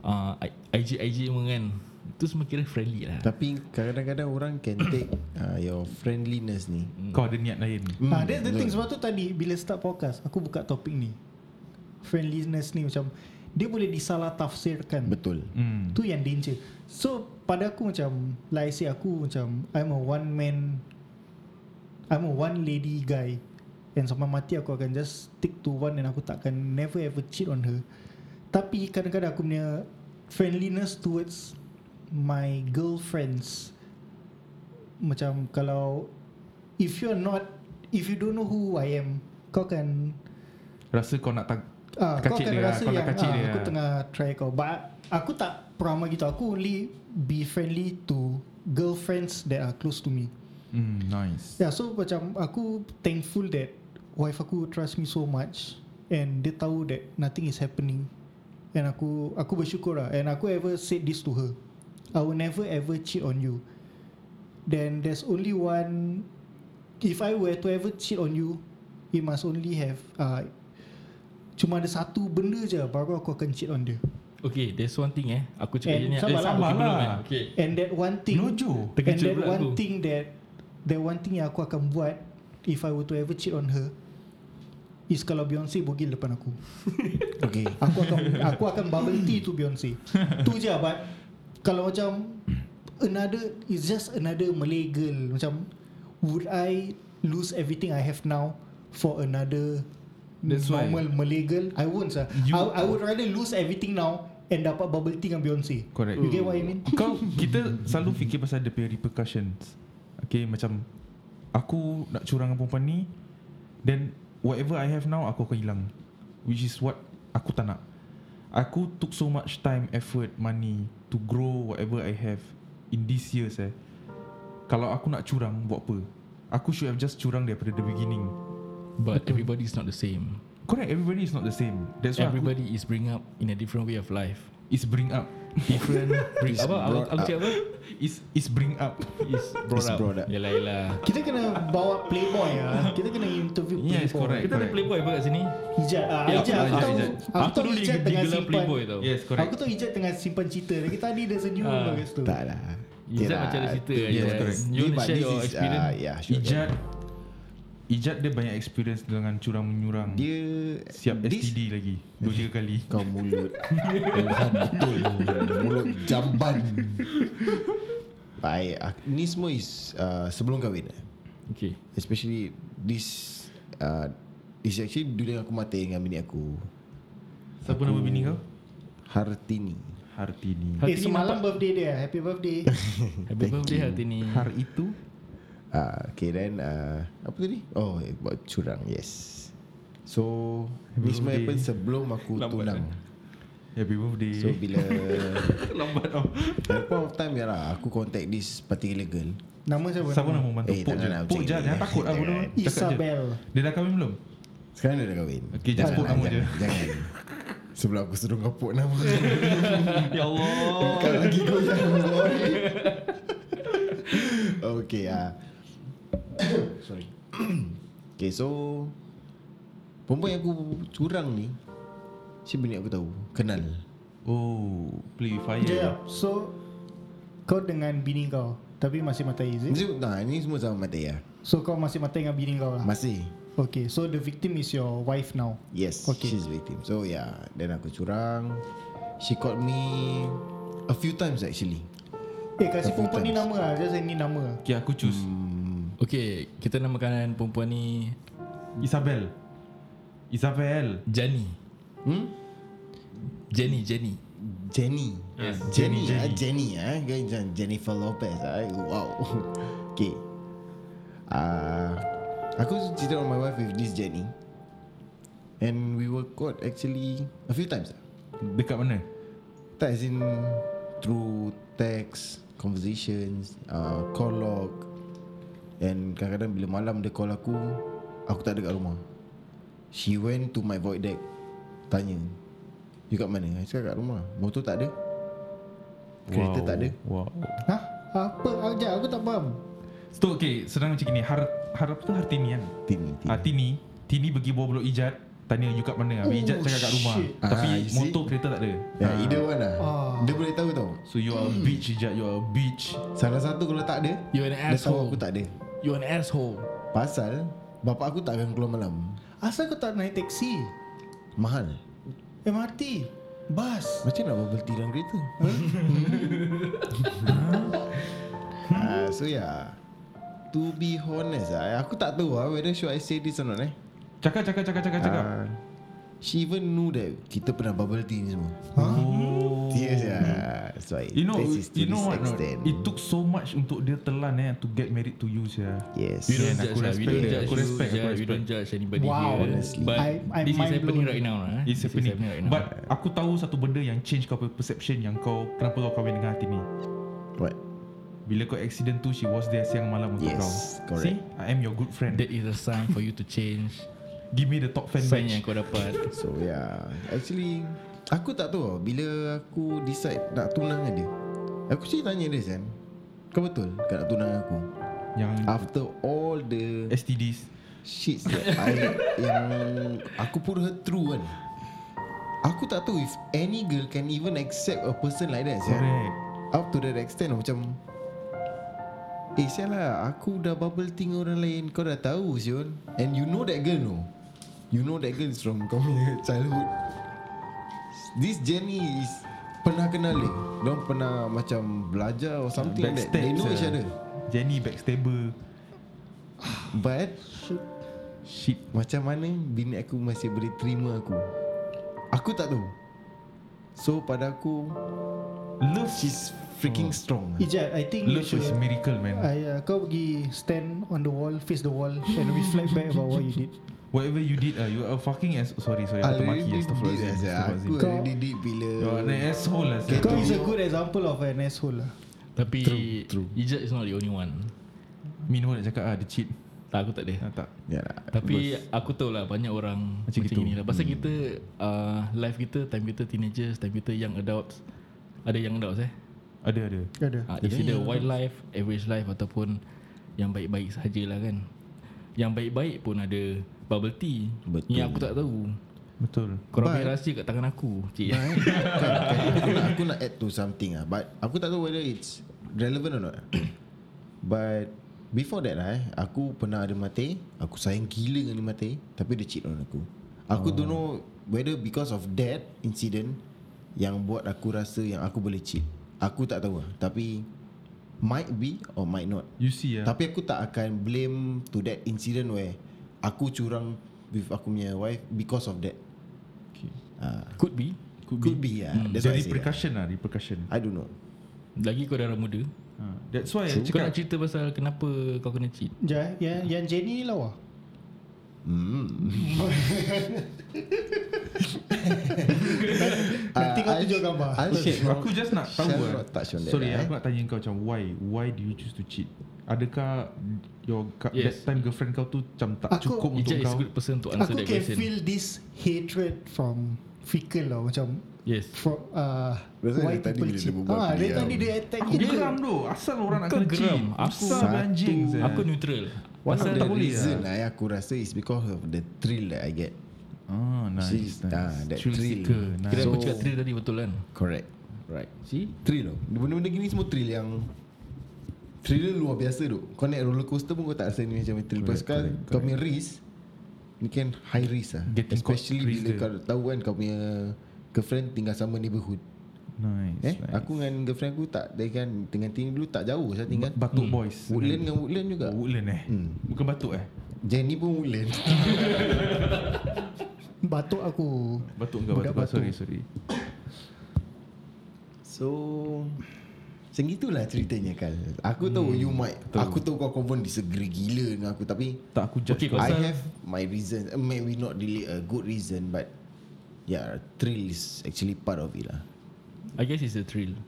uh, IG IG pun kan Itu semua kira friendly lah. Tapi kadang-kadang orang can take uh, Your friendliness ni. Kau ada niat lain. Hmm, Ah, that's the thing. Sebab tu tadi bila start podcast aku buka topik ni. Friendliness ni macam dia boleh disalah tafsirkan. Betul. Hmm. Tu yang danger. So pada aku macam like I say aku macam I'm a one man I'm a one lady guy and sampai mati aku akan just stick to one and aku takkan never ever cheat on her. Tapi kadang-kadang aku punya friendliness towards my girlfriends macam kalau if you're not if you don't know who I am kau kan Rasa kau nak tak Ah, kau akan dia lah, rasa kau nak yang kacik ah, dia aku lah. tengah try kau. But aku tak pernah gitu. Aku only be friendly to girlfriends that are close to me. hmm, Nice Yeah, so macam aku thankful that wife aku trust me so much and dia tahu that nothing is happening. And aku aku bersyukur lah. And aku ever said this to her. I will never ever cheat on you. Then there's only one. If I were to ever cheat on you, it must only have. Uh, cuma ada satu benda je baru aku akan cheat on dia. Okay there's one thing eh Aku cakap And je ni sabar eh, lah. okay, belum, eh. Okay And that one thing. Nojo And that one aku. thing that That one thing yang aku akan buat If I were to ever cheat on her Is kalau Beyonce bogil depan aku. Okay. Aku akan Aku akan bubble tea to Beyonce. Tu je but Kalau macam Another It's just another Malay girl. Macam Would I Lose everything I have now For another That's why. Normal Malay girl? I won't sah You- I, I would rather lose everything now And dapat bubble tea dengan Beyonce. Correct. You get what I mean? Kau Kita selalu fikir pasal punya repercussions. Okay macam Aku nak curang dengan perempuan ni Then Whatever I have now Aku akan hilang. Which is what Aku tak nak. Aku took so much time Effort Money To grow whatever I have In these years eh Kalau aku nak curang Buat apa? Aku should have just curang Daripada the beginning. But everybody is not the same. Correct Everybody is not the same. That's why Everybody is bring up In a different way of life. aku, Is bring up Different bring Is Apa aku, up. cakap apa Is is bring up Is brought Is up brought up. Yelah yelah Kita kena bawa playboy lah Kita kena interview Yes, playboy correct. Kita ada playboy apa kat sini Ijat ah, Ya, Ijat aku aku tahu. Aku Aku tahu dulu Ijat tengah simpan playboy tau Yes correct Aku tahu Ijat tengah simpan cerita Lagi tadi there's a new Ah. one kat situ Tak lah lah. macam ada cerita Yes, Yes, correct. You want to share your experience? uh, yeah, sure. Ijat Ijat dia banyak experience dengan curang menyurang. Dia siap this- STD lagi dua tiga kali. Kau mulut. Tuhan betul. Mulut jamban. Baik ah, Ni semua is uh, Sebelum kahwin eh. Okay Especially This uh, Is actually During aku mati dengan bini aku. Siapa nama bini kau? Hartini. Hartini. Eh ni semalam birthday dia. Happy birthday. Happy birthday hati ni Har itu uh, Okay then uh, Apa tadi Oh eh, Buat curang Yes So Ni semua happen sebelum aku Lambat, tunang Happy birthday. So bila lambat tau. At point of time ya lah Aku contact this particular girl Nama siapa? Siapa nama membantu? Eh, Puk je. nak Puk je. Jangan takut lah bodoh. Je. Isabel. Dia dah kahwin belum? Sekarang dia dah kahwin Okay, just put nama jangan, je. Jangan Sebelum aku suruh kau put nama Ya Allah. Kau lagi goyang Okay ah. Sorry Okay so Perempuan yang aku curang ni Siapa ni aku tahu Kenal Oh, play with fire. Yeah. So kau dengan bini kau tapi masih matai is it? Ni, nah, ni semua sama mati ya So kau masih matai dengan bini kau lah. Masih Okay, so the victim is your wife now. Yes Okay. She's victim So yeah Then aku curang She called me A few times actually Eh kasih perempuan ni nama lah Just ni nama Okay, aku choose. hmm, Okay, kita namakan perempuan ni Isabel. Isabel. Jani. hmm? Jenny, Jenny. Jenny Yes, Jenny Jenny, ah, Jenny ah, kan macam Jennifer Lopez ah. Wow Okay uh, Aku cerita on my wife with this Jenny And we were caught actually A few times Dekat mana? Tak as in Through text Conversations uh, Call log And kadang-kadang bila malam dia call aku Aku tak ada kat rumah She went to my void deck Tanya You kat mana? I cakap kat rumah Motor tak ada Kereta tak ada Wow. Hah? Apa? Sekejap aku tak faham So, okay, senang macam ni. Har, harap tu Hartini kan? Tini, tini. Ah, Tini. Tini pergi bawa belok Ijat. Tanya you kat mana. Habis Oh, Ijat cakap kat rumah. shit. Tapi Ah, see? motor kereta tak ada. Ya, Ah. either one lah Ah. Dia boleh tahu tau So you are a bitch Ijat. You are a bitch. Salah satu kalau tak ada You an Dia tahu asshole. aku tak ada You an asshole. Pasal Bapak aku tak akan keluar malam. Asal kau tak naik taksi? Mahal. MRT Bus Macam nak bubble tea dalam kereta? Uh, So yeah To be honest ah, Aku tak tahu lah Whether should I say this or not eh? Cakap, cakap, cakap, cakap, cakap. Ah, She even knew that Kita pernah bubble tea ni semua Oh. Yes yeah That's why You know, this is to you know this what? No, extent. it took so much untuk dia telan eh to get married to you sia. Yes We don't judge aku lah. We respect don't judge Aku you. respect, aku yeah, We respect. don't judge anybody Wow, here. honestly. But I- I'm this is happening right now lah. eh. It's This is happening. right now. But aku tahu satu benda yang change kau perception yang kau kenapa kau kahwin dengan hati ni. What Bila kau accident tu she was there siang malam untuk Yes, kau. correct. See, I am your good friend. that is a sign for you to change. Give me the top fan Sign badge. yang kau dapat. So yeah Actually Aku tak tahu Bila aku decide Nak tunang dengan dia Aku cik tanya dia kan Kau betul Kau nak tunang aku Yang After all the STDs. Shit that I Yang Aku put her through kan Aku tak tahu If any girl Can even accept A person like that. Correct. Up to that extent Macam Eh sial lah Aku dah bubble dengan orang lain Kau dah tahu Sion And you know that girl no You know that girl is from Kau punya childhood. This Jenny is Pernah kenal dia Diorang pernah macam Belajar or something like that. They know each sia. other. Jenny backstabber. But Shit. Macam mana Bini aku masih boleh terima aku? Aku tak tahu. So pada aku Love She's freaking strong. Ijat I think Love should is miracle man. I, uh, Kau pergi stand on the wall Face the wall And reflect back about what you did Whatever you did, uh, you are fucking as sorry sorry aku maki. Aku already did bila You are an asshole lah. Kau is a good example of an asshole lah Tapi True, true. Ijat is not the only one. Min pun nak cakap ah dia cheat. Tak aku tak ada. Ah, tak. Ya lah Tapi aku tahu lah banyak orang Macam macam, gitu. lah. Pasal kita uh, life kita, time kita teenagers, time kita young adults. Ada young adults eh. Ada ada. Ada Uh, it's either wildlife, average life ataupun yang baik-baik sahajalah kan. Yang baik-baik pun ada bubble tea. Betul. Yang aku tak tahu. Betul. Korang But- punya rahsia kat tangan aku. Cik. Eh, kan, kan, aku, nak, aku nak add to something ah, but aku tak tahu whether it's relevant or not. but before that lah, eh, aku pernah ada mati, aku sayang gila dengan mati, tapi dia cheat on aku. Aku oh. don't know whether because of that incident yang buat aku rasa yang aku boleh cheat. Aku tak tahu lah, tapi might be or might not. You see ah. Tapi aku tak akan blame to that incident where aku curang with aku punya wife because of that. Okay. Uh, Could be. could, could be, yeah. That's The why I say that. repercussion lah, repercussion. I don't know. Lagi kau darah muda. Ha. That's why Kau cakap nak cerita pasal kenapa kau kena cheat? Eh. Yang, yang Jenny ni lawa Hmm. Nanti kau tunjuk gambar. Aku just nak tahu that Sorry, lah, aku eh. nak tanya kau macam why? Why do you choose to cheat? Adakah your Yes. that time girlfriend kau tu macam tak Aku- cukup untuk kau? good person to answer Aku that can question. feel this hatred from Fikal lah Macam Yes. from, uh, dari tadi people bila dia cheat Ah, aku diam. tadi dia attack Aku kita geram tu. Asal orang nak kena cheat? Aku- Asal anjing. Satu- sia. Aku neutral. One of the tak boleh reason lah. aku rasa is because of the thrill that I get. Ah, nice. See, nice. ah, that Thrill thrill. Nice. Kira aku So- cakap thrill tadi betul kan? Correct. Right. See? Thrill tau. Benda-benda gini semua thrill yang Thriller luar biasa tu Kau naik roller coaster pun kau tak rasa ni macam thrill Correct, Pasal correct, kau punya risk Ni kan high risk lah Getting Especially bila dia. kau tahu kan Kau punya girlfriend tinggal sama neighborhood Nice. Eh nice. aku dengan girlfriend aku tak Dia kan dengan tinggal dulu tak jauh Saya tinggal Batuk Hmm. Boys. Woodland dengan Woodland juga Oh, Woodland eh? Hmm. Bukan Batuk eh? Jenny pun Woodland Batuk aku Batuk enggak Budak Batuk. Sorry, sorry. So Macam itulah ceritanya Kal Aku tahu you might betul. Aku tahu kau confirm disagree gila dengan aku Tapi Tak aku judge Okay, kau. I have my reason uh, Maybe not really a good reason But Yeah Thrill is actually part of it lah I guess it's a thrill.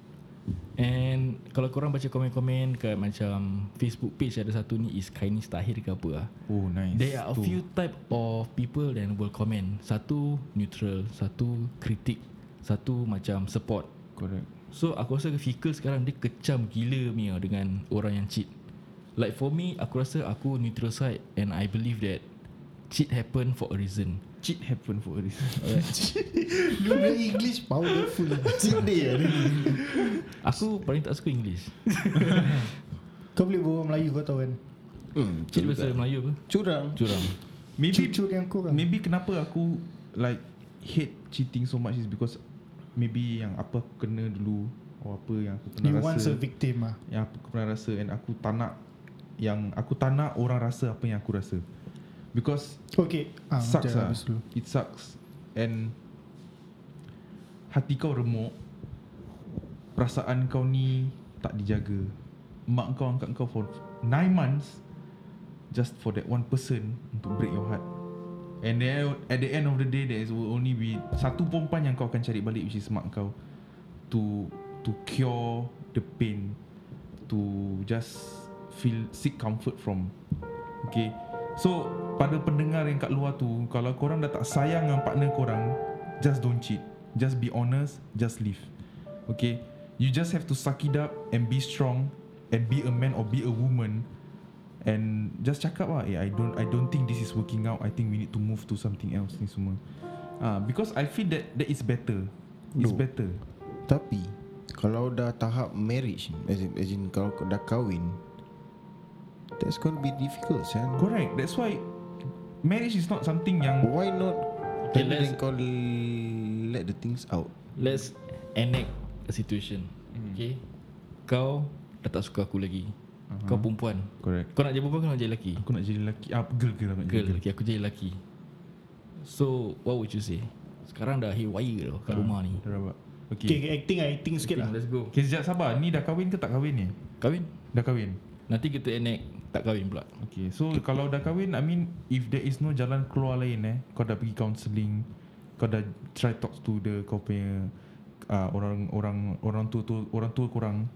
And kalau korang baca komen-komen kat macam Facebook page ada satu ni is Kainis Tahir ke apa lah. Oh, nice. There are a few type of people that will comment. Satu neutral, satu kritik, satu macam support. Correct. So aku rasa Fikal sekarang dia kecam gila Mia dengan orang yang cheat. Like for me, aku rasa aku neutral side and I believe that cheat happen for a reason. Cheat happen for a reason. Lu punya English powerful Cheat day lah ni Aku paling tak suka English. Kau boleh berbual Melayu kau tahu kan hmm, Cheat bahasa. Melayu apa? Curang Curang. Maybe Cucur yang kurang Maybe kenapa aku like hate cheating so much is because maybe yang apa aku kena dulu or apa yang aku pernah You rasa. once a victim ah. yang aku pernah rasa and aku tak nak yang aku tak nak orang rasa apa yang aku rasa. Because Okay. Ah, sucks lah it sucks. And hati kau remuk. Perasaan kau ni tak dijaga. Mak kau angkat kau for 9 months just for that one person untuk break your heart and then at the end of the day there will only be satu perempuan yang kau akan cari balik which is mak kau. To to cure the pain. To just feel seek comfort from. Okay? So pada pendengar yang kat luar tu kalau korang dah tak sayang dengan partner korang just don't cheat. Just be honest just leave okay? You just have to suck it up and be strong and be a man or be a woman and just cakap lah eh, I don't I don't think this is working out I think we need to move to something else ni semua ah because I feel that that is better it's No. better Tapi Kalau dah tahap marriage As in, as in kalau dah kahwin That's going to be difficult San correct that's why marriage is not something yang Why not Okay, let's- kau Let the things out Let's enact a situation. Hmm. Okay. Kau dah tak suka aku lagi. Aha. Kau perempuan. correct Kau nak jadi perempuan kau nak jadi lelaki? aku nak jadi lelaki ah girl girl aku nak Girl, jadi okay, aku jadi lelaki. So, what would you say? Sekarang dah haywire tau kat Ah, rumah ni. dah rabak Okay, okay okay acting ah, acting sikit lah Let's go. okay sekejap sabar ni dah kahwin ke tak kahwin ni Kahwin? dah kahwin Nanti kita enact tak kahwin pula. Okay so kalau dah kahwin I mean If there is no jalan keluar lain eh Kau dah pergi counselling Kau dah try talk to the Kau punya uh, Orang Orang Orang tua tu Orang tua korang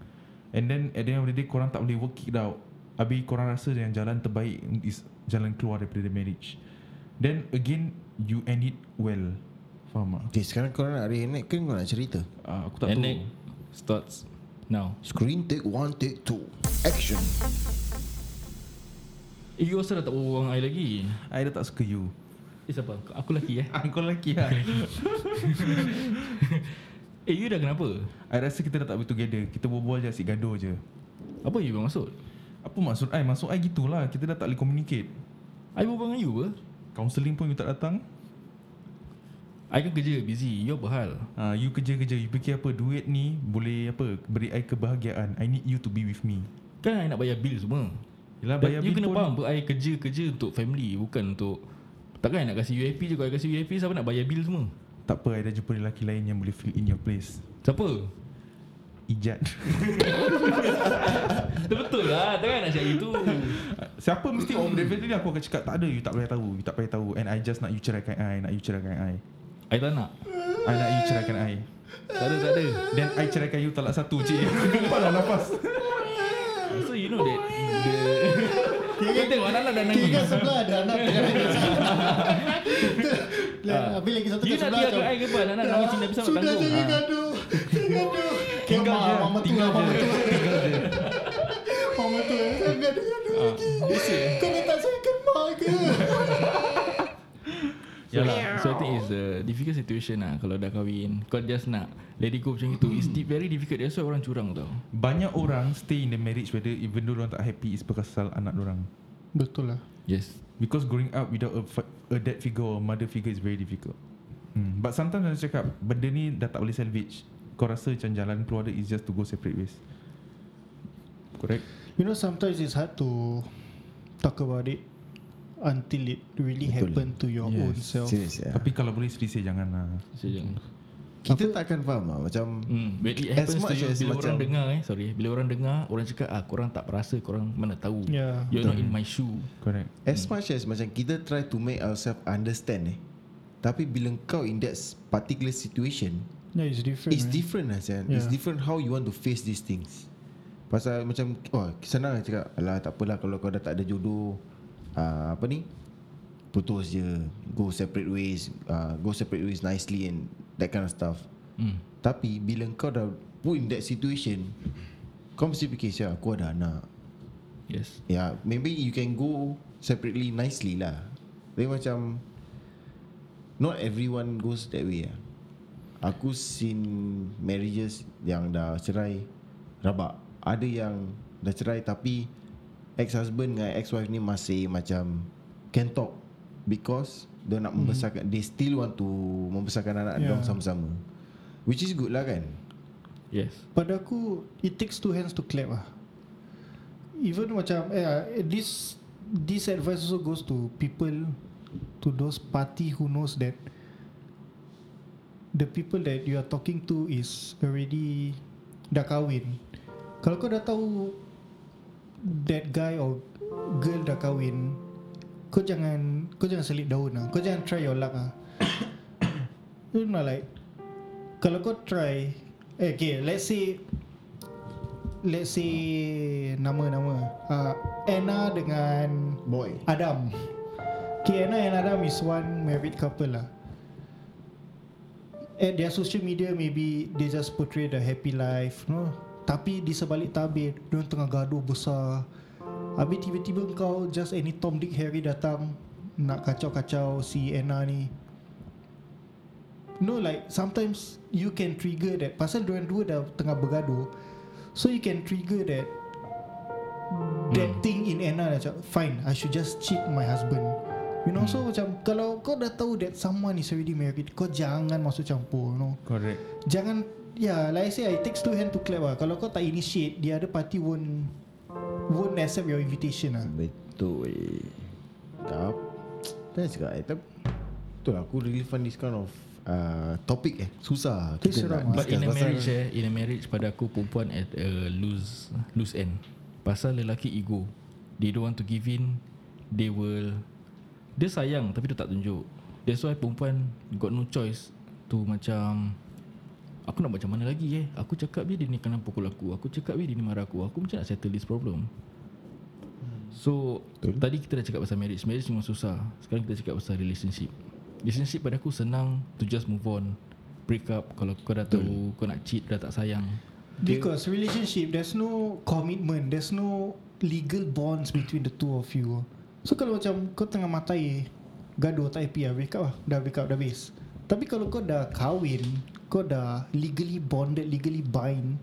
And then at the end of the day Korang tak boleh work it out Habis korang rasa yang jalan terbaik Is jalan keluar daripada the marriage Then again You end it well Faham tak? Okay sekarang kau nak reenact ke kau nak cerita Uh, aku tak Enact tahu starts now. Screen take one take two Action Eh, you rasa dah tak berbual dengan I lagi? I dah tak suka you Eh, siapa? Aku lelaki eh? Kau lelaki lah Eh, you dah kenapa? I rasa kita dah tak be together. Kita berbual je asyik gaduh je. Apa you bermaksud? Apa maksud? I? Maksud I gitulah. Kita dah tak boleh communicate. I berbual dengan you ke? Counselling pun you tak datang. I kan kerja busy. You apa hal? uh, You kerja-kerja. You fikir apa? Duit ni Boleh apa? Beri I kebahagiaan. I need you to be with me. Kan I nak bayar bil semua. Yelah bayar You bil kena faham I kerja-kerja untuk family Bukan untuk Takkan I nak kasih UAP je? Kalau I kasih UAP Siapa nak bayar bil semua Tak apa I dah jumpa lelaki lain Yang boleh fill in your place Siapa? ijat. Betul lah Takkan nak cakap itu Siapa mesti oh definitely aku akan cakap tak ada you tak boleh tahu, you tak boleh tahu and I just nak you ceraikan I, nak you ceraikan I. I tak nak I nak you ceraikan I. Tak ada tak ada Then I ceraikan you talak satu cik. Nampak lah nafas. So you know that the Kau tengok anak-anak dah nangis Kira sebelah ada anak Lah, Habis lagi satu kat nak sebelah tinggal macam, kat I ke apa? Cina nak Sudah tanggung jangan Ah. gaduh. Gaduh. Tinggal Mama, je, Mama tu tinggal lah Mama tu. Lah. Mama tu lah Jangan gaduh-gaduh lagi. Kau minta saya kemak ke? Yalah So I think it's a difficult situation lah Kalau dah kahwin. Kau just nak Let it go macam itu. It's very difficult. That's why orang curang tau. Banyak orang stay in the marriage whether even though orang tak happy is pasal anak orang. Betul lah. Yes Because growing up without a, fa- a dad figure or mother figure is very difficult. Hmm. But sometimes saya cakap benda ni dah tak boleh salvage. Kau rasa macam jalan keluar dia is just to go separate ways. Correct? You know sometimes it's hard to Talk about it Until it really Betul. happen to your Yes. own self Serius ya. Tapi kalau boleh sedih jangan lah. So jangan Kita takkan faham lah Macam Hmm, when it As much you as bila macam- orang dengar eh, sorry, bila orang dengar, orang cakap ah korang tak rasa, korang mana tahu. Yeah. You're not in my shoe. Correct. As much as macam kita try to make ourselves understand eh Tapi bila kau in that particular situation Yeah it's different It's man. different lah Sian It's Yeah. different how you want to face these things Pasal macam Wah senang lah cakap Alah tak apalah Kalau kau dah tak ada jodoh uh, Apa ni Putus je Go separate ways uh, Go separate ways nicely And that kind of stuff Hmm. Tapi bila kau dah Put in that situation Kau mesti fikir Sial aku ada anak Yes. Yeah, maybe you can go separately nicely lah. Tapi macam not everyone goes that way lah. Aku seen marriages yang dah cerai rabak. Ada yang dah cerai tapi ex-husband dengan ex-wife ni masih macam can talk because dia nak membesarkan they still want to membesarkan anak Yeah. yeah. sama-sama. Which is good lah kan? Yes. Pada aku It takes two hands to clap lah Even macam eh, This This advice also goes to people To those party who knows that The people that you are talking to Is already Dah kahwin Kalau kau dah tahu That guy or Girl dah kahwin Kau jangan Kau jangan selit daun lah. Kau jangan try your luck lah. You know like Kalau kau try eh, Okay let's say Let's say Nama-nama uh, Anna dengan Boy. Adam. Okay Anna and Adam is one married couple lah. At their social media maybe They just portray the happy life no? Tapi di sebalik tabir Diorang tengah gaduh besar Habis tiba-tiba kau Just any Tom Dick Harry datang Nak kacau-kacau si Anna ni. No like Sometimes You can trigger that. Pasal diorang dua dah Tengah bergaduh. So you can trigger that That thing in Anna. Macam Fine I should just cheat my husband. You know So macam Kalau kau dah tahu That someone is already married Kau jangan masuk campur You know. Correct. Jangan Ya like I say It takes two hand to clap lah. Kalau kau tak initiate The other party won't Won't accept your invitation lah Betul Tak Tak cakap eh tapi Betul lah aku really find this kind of uh, Topic eh Susah Itu seram lah. But in a marriage eh, in a marriage pada aku perempuan at a loose loose end. Pasal lelaki ego. They don't want to give in. They will dia sayang tapi dia tak tunjuk. That's why perempuan got no choice to macam aku nak macam mana lagi eh. Aku cakap dia dia ni kena pukul aku. Aku cakap dia dia ni marah aku. Aku macam nak settle this problem. So Betul. tadi kita dah cakap pasal marriage. Marriage memang susah. Sekarang kita cakap pasal relationship. Relationship pada aku senang to just move on. Break up kalau kau dah tahu kau nak cheat dah tak sayang. Because relationship There's no commitment There's no Legal bonds Between the two of you So kalau macam Kau tengah matai Gaduh tak happy lah Break up lah Dah break up dah habis Tapi kalau kau dah kahwin Kau dah Legally bonded Legally bind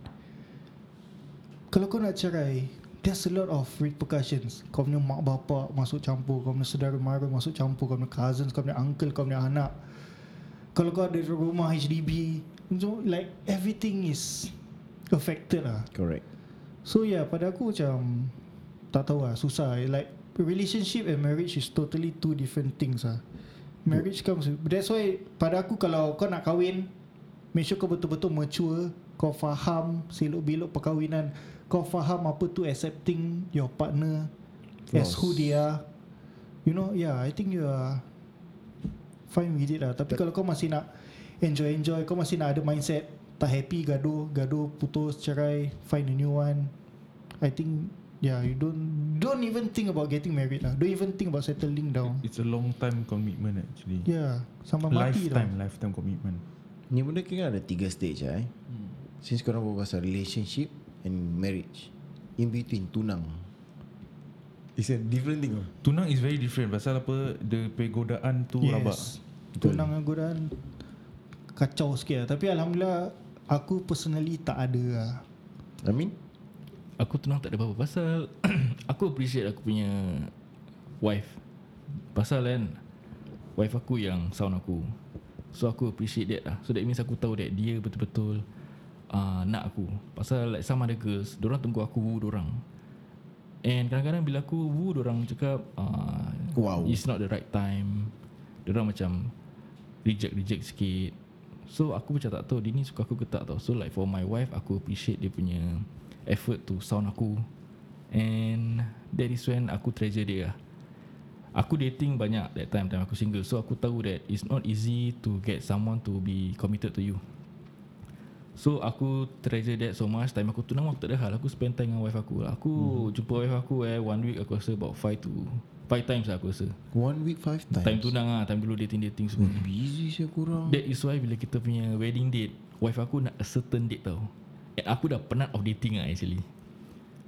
Kalau kau nak cerai There's a lot of repercussions. Kau punya mak bapak Masuk campur Kau punya saudara mara Masuk campur Kau punya cousins Kau punya uncle Kau punya anak. Kalau kau ada rumah HDB so, Like everything is Affected lah. Correct. So yeah pada aku macam Tak tahu lah susah. Like relationship and marriage is totally two different things lah. Marriage comes with, That's why pada aku kalau kau nak kahwin Make sure kau betul-betul mature Kau faham Selok-belok perkahwinan. Kau faham apa tu Accepting your partner As Flaws. who they are. You know Yeah I think you are Fine with it lah. Tapi kalau kau masih nak Enjoy-enjoy Kau masih nak ada mindset Tak happy gaduh Gaduh putus cerai Find a new one. I think Yeah you don't Don't even think about getting married lah. Don't even think about settling down. It's a long time commitment actually. Yeah Sampai mati tau. Lifetime, lifetime commitment. Ni benda kira ada tiga stage lah eh. Hmm. Since korang berbual pasal relationship and marriage. In between tunang. It's a different thing. oh. Tunang is very different pasal apa the pegodaan tu yes. rabak. Tunang dengan godaan Kacau sikit lah Tapi Alhamdulillah Aku personally tak ada lah I mean, Aku tunang tak ada apa-apa Pasal Aku appreciate aku punya Wife Pasal kan Wife aku yang sound aku So aku appreciate that lah. So that means aku tahu that Dia betul-betul uh, Nak aku. Pasal like some other girls Diorang tunggu aku woo dorang And kadang-kadang bila aku woo Diorang cakap uh, Wow. It's not the right time Diorang macam Reject-reject sikit. So aku macam tak tahu Dia ni suka aku ke tak tau So like for my wife Aku appreciate dia punya Effort to sound aku. And That is when aku treasure dia lah Aku dating banyak That time Time aku single. So aku tahu that It's not easy to get someone To be committed to you. So aku treasure that so much. Time aku tunang Aku tak ada hal Aku spend time dengan wife aku. Aku Mhm. jumpa wife aku eh One week aku rasa about 5 to 5 times lah aku rasa. One week five times. Time tunang lah Time dulu dating-dating semua. Busy saya kurang. That is why bila kita punya wedding date Wife aku nak a certain date tau. And aku dah penat of dating lah actually.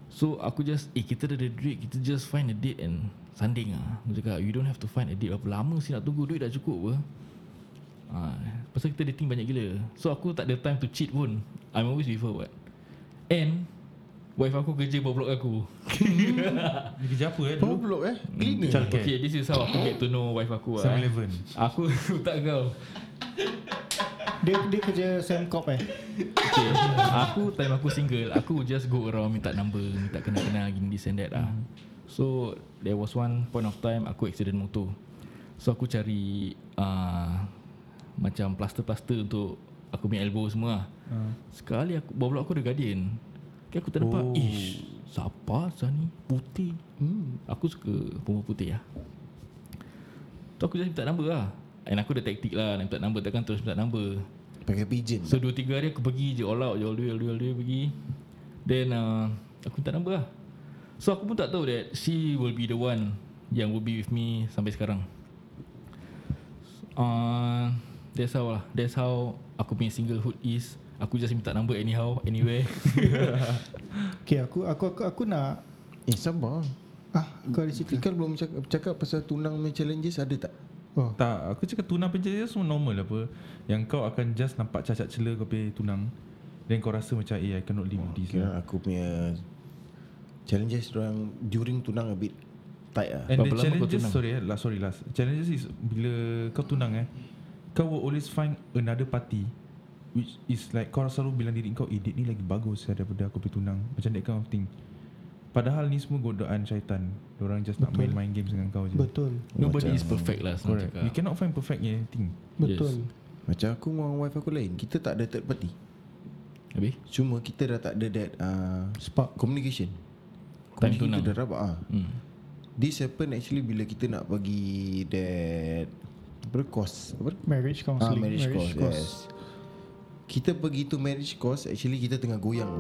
So aku just Eh kita dah ada duit Kita just find a date and Sanding lah Aku cakap You don't have to find a date Berapa lama sih nak tunggu Duit dah cukup apa ha, Pasal kita dating banyak gila So aku tak ada time to cheat pun I'm always with her what And Wife aku kerja bawah blok aku Dia kerja apa eh dulu? block eh? Cleaner. Childcare. Okay this is how aku get to know wife aku lah eh. 7-Eleven. Aku tak kau Dia dia kerja Semcop eh Okay Aku time aku single Aku just go around Minta number Minta kenal-kenal Gini this and that lah So There was one point of time Aku accident motor. So aku cari uh, Macam plaster-plaster Untuk Aku punya elbow semua lah. Ah. Sekali aku blok aku ada guardian. Okay aku ternampak Oh. Ish Siapa asal ni? Putih. Hmm. Aku suka Perempuan putih lah. So aku just minta number lah. And aku ada taktik lah Nak minta number Takkan terus minta number. Pakai pigeon. So 2-3 hari aku pergi je All out je All the way All the way, all the way pergi. Then uh, Aku minta number lah So aku pun tak tahu that She will be the one Yang will be with me Sampai sekarang uh, That's how lah That's how Aku punya singlehood is Aku just minta number anyhow Anywhere Okay aku aku aku, aku nak Eh, sabar. Ah kau ada cerita Fikal belum cakap, cakap pasal tunang punya challenges ada tak? Oh Tak, aku cakap tunang penjara semua normal apa. Yang kau akan just nampak cacat celah kau pergi tunang. Then kau rasa macam eh I cannot live with this Kira lah. aku punya challenges orang during tunang a bit tight lah. And Berapa the challenges tunang? sorry eh, last sorry last. Challenges is bila kau tunang eh, kau will always find another party which is like kau selalu bilang diri kau, eh date ni lagi bagus ya, daripada aku pergi tunang. Macam that kind of thing. Padahal ni semua godaan syaitan. Orang just nak Betul. main-main games dengan kau je. Betul Nobody Macam- is perfect lah Correct. cakap. You cannot find perfect in anything. Betul Macam aku dengan wife aku lain, kita tak ada third party. Habis? Cuma kita dah tak ada that uh, Spark communication. Time tunang. kita dah rabak ah. Hmm. This happen actually bila kita nak pergi that apa tu, course apa? Marriage Ah, counselling marriage, course, yes. Kita pergi tu marriage course actually kita tengah goyang.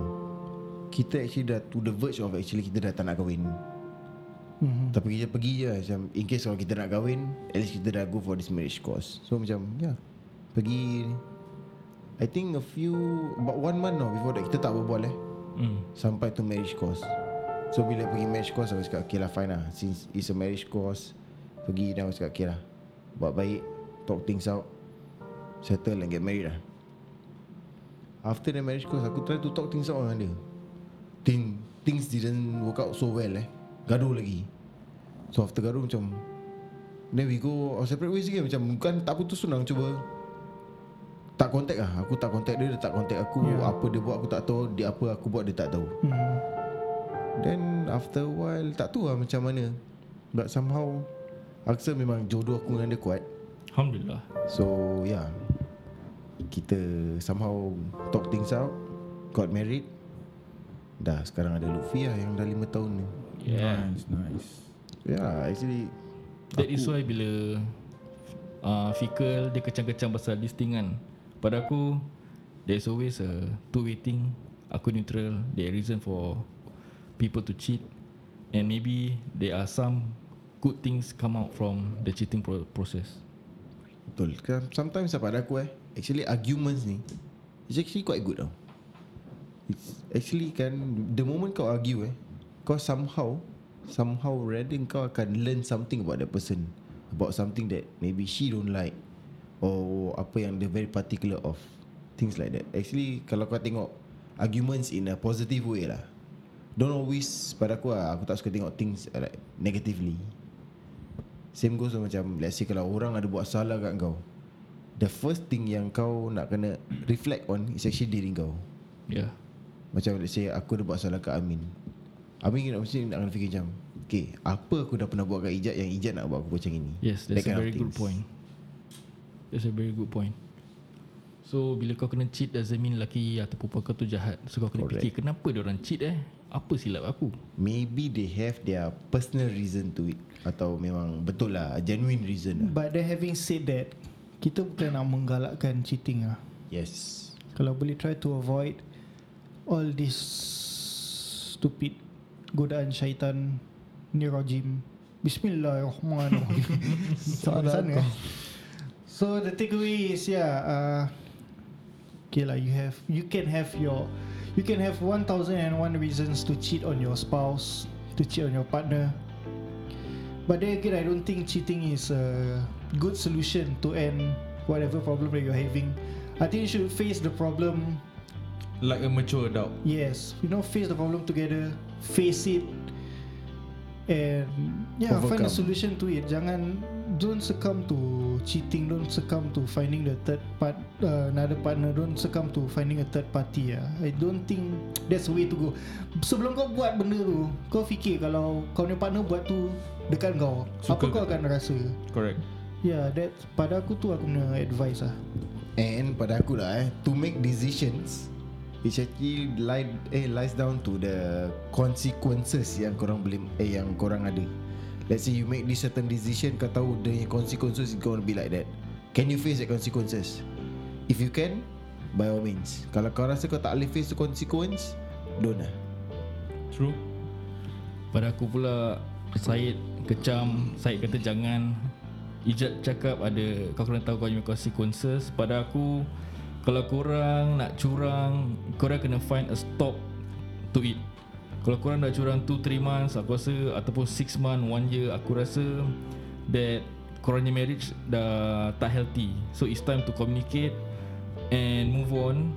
Kita actually dah to the verge of actually kita dah tak nak kahwin. Mhm. Tapi kita pergi je macam in case kalau kita nak kahwin, at least kita dah go for this marriage course. So macam ya, yeah, pergi I think a few about one month now before that kita tak berbual eh Hmm. sampai to marriage course. So bila pergi marriage course aku cakap okay lah fine lah since it's a marriage course pergi dan aku cakap okay lah buat baik talk things out settle and get married lah. After the marriage course aku try to talk things out dengan dia. Thing, things didn't work out so well eh. Gaduh lagi. So after gaduh macam Then we go our separate ways again Macam bukan tak putus tunang Cuba Tak contact lah Aku tak contact dia Dia tak contact aku yeah. Apa dia buat aku tak tahu Dia apa aku buat dia tak tahu Mhm. Then after a while Tak tahu lah macam mana But somehow Aku rasa memang jodoh aku dengan dia kuat Alhamdulillah So yeah Kita somehow Talk things out got married. Dah sekarang ada Lutfi lah yang dah 5 tahun ni. Yeah. Nice, nice. Yeah, actually That is why bila uh, Fikal dia kecam-kecam pasal listingan Pada aku There's always a two-way thing Aku neutral There reason for People to cheat And maybe There are some Good things come out from The cheating pro- process betul. Sometimes pada aku eh, actually arguments ni it's actually quite good tau. It's actually kan the moment kau argue eh, kau somehow somehow rather kau akan learn something about that person about something that maybe she don't like or apa yang dia very particular of things like that actually kalau kau tengok arguments in a positive way lah don't always pada aku lah aku tak suka tengok things uh, like negatively. Same goes macam let's say kalau orang ada buat salah kat kau the first thing yang kau nak kena reflect on is actually diri kau. Yeah. Macam let's say aku dah buat salah kat Amin. Amin nak mesti nak kena fikir macam Okay apa aku dah pernah buat kat Ijat Yang Ijat nak buat aku macam ini? Yes That that's kind a very good point. That's a very good point. So bila kau kena cheat Doesn't mean lelaki Atau perempuan kau tu jahat. So kau kena Correct. fikir Kenapa dia orang cheat eh Apa silap aku? Maybe they have their personal reason to it. Atau memang betul lah Genuine reason lah. But then having said that Kita bukan nak menggalakkan cheating lah. Yes. Kalau boleh try to avoid All this Stupid Godaan syaitan Ni rajim Bismillahirrahmanirrahim sana eh. So the takeaway is yeah uh, Okay lah you have You can have your You can have 1001 reasons to cheat on your spouse To cheat on your partner But then again I don't think cheating is a good solution to end whatever problem that you're having I think you should face the problem Like a mature adult. Yes, you know, face the problem together, face it, and yeah, find a Overcome. solution to it. Jangan don't succumb to cheating. Don't succumb to finding the third part uh, another partner. Don't succumb to finding a third party. Yeah, I don't think that's the way to go. Sebelum kau buat benda tu, kau fikir kalau kau punya partner buat tu dekat kau, Suka apa kau akan rasa? Correct. Yeah, that pada aku tu aku punya advice lah. And pada aku lah eh To make decisions It actually lie, eh, lies down to the consequences yang korang boleh eh yang korang ada. Let's say you make this certain decision kau tahu the consequences is going to be like that. Can you face the consequences? If you can, by all means. Kalau kau rasa kau tak boleh face the consequence, don't lah. True. Pada aku pula Syed kecam Syed kata jangan Ijat cakap ada Kau kena tahu kau punya consequences Pada aku Kalau korang nak curang Korang kena find a stop To it Kalau korang nak curang 2-3 months Aku rasa Ataupun 6 months 1 year Aku rasa That Korangnya marriage Dah tak healthy So it's time to communicate And move on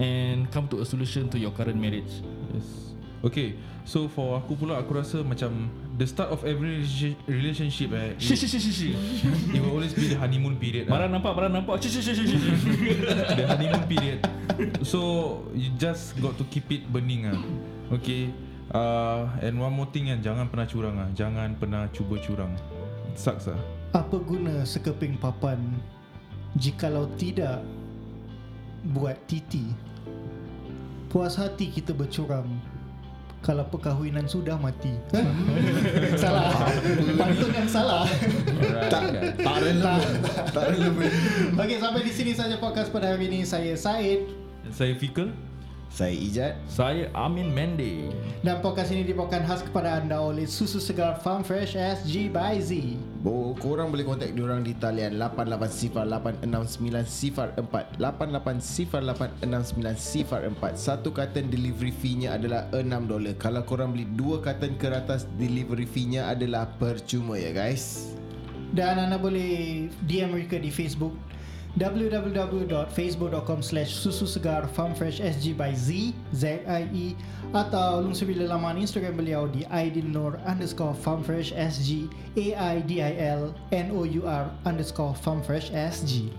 And come to a solution To your current marriage Yes. Okay. So for aku pula aku rasa macam the start of every relation- relationship eh Shi it, shi shi shi shi it will always be the honeymoon period. Barang ah. nampak, barang nampak. Shi shi shi shi shi. the honeymoon period. So you just got to keep it burning ah. Okay. Uh, and one more thing kan jangan pernah curang ah. Jangan pernah cuba curang. It sucks ah. Apa guna sekeping papan jikalau tidak buat titi? Puas hati kita bercurang kalau perkahwinan sudah mati. salah. Pantun yang salah. Tak, tak relevan. tak relevan. Okey, sampai di sini saja podcast pada hari ini. Saya Said Saya Fikal. Saya Ijat. Saya Amin Mende. dan podcast ini dibawakan khas kepada anda oleh Susu Segar Farm Fresh SG by Z. Bo, korang boleh kontak diorang di talian 88086904 88086904 Satu carton delivery fee-nya adalah $6 Kalau korang beli dua carton ke atas Delivery fee-nya adalah percuma ya guys Dan anda boleh DM mereka di Facebook www.facebook.com slash susu segar farm fresh SG by Z Z-I-E atau lungsuri laman Instagram beliau di aidilnur underscore farm fresh SG A-I-D-I-L-N-O-U-R underscore farm SG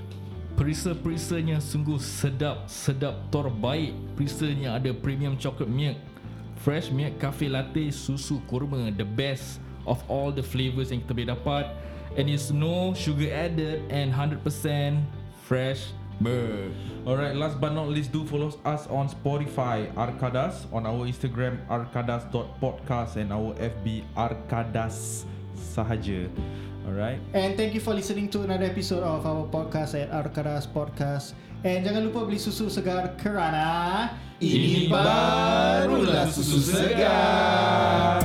Perisa-perisanya sungguh sedap, sedap terbaik. Perisanya ada premium chocolate milk, fresh milk cafe latte, susu kurma, the best of all the flavors yang kita boleh dapat. And it's no sugar added and 100% fresh Ber. Alright, last but not least, do follow us on Spotify, Arkadas, on our Instagram, arkadas.podcast and our FB, Arkadas sahaja. Alright. And thank you for listening to another episode of our podcast at Arkadas Podcast. And jangan lupa beli susu segar kerana Ini barulah susu segar.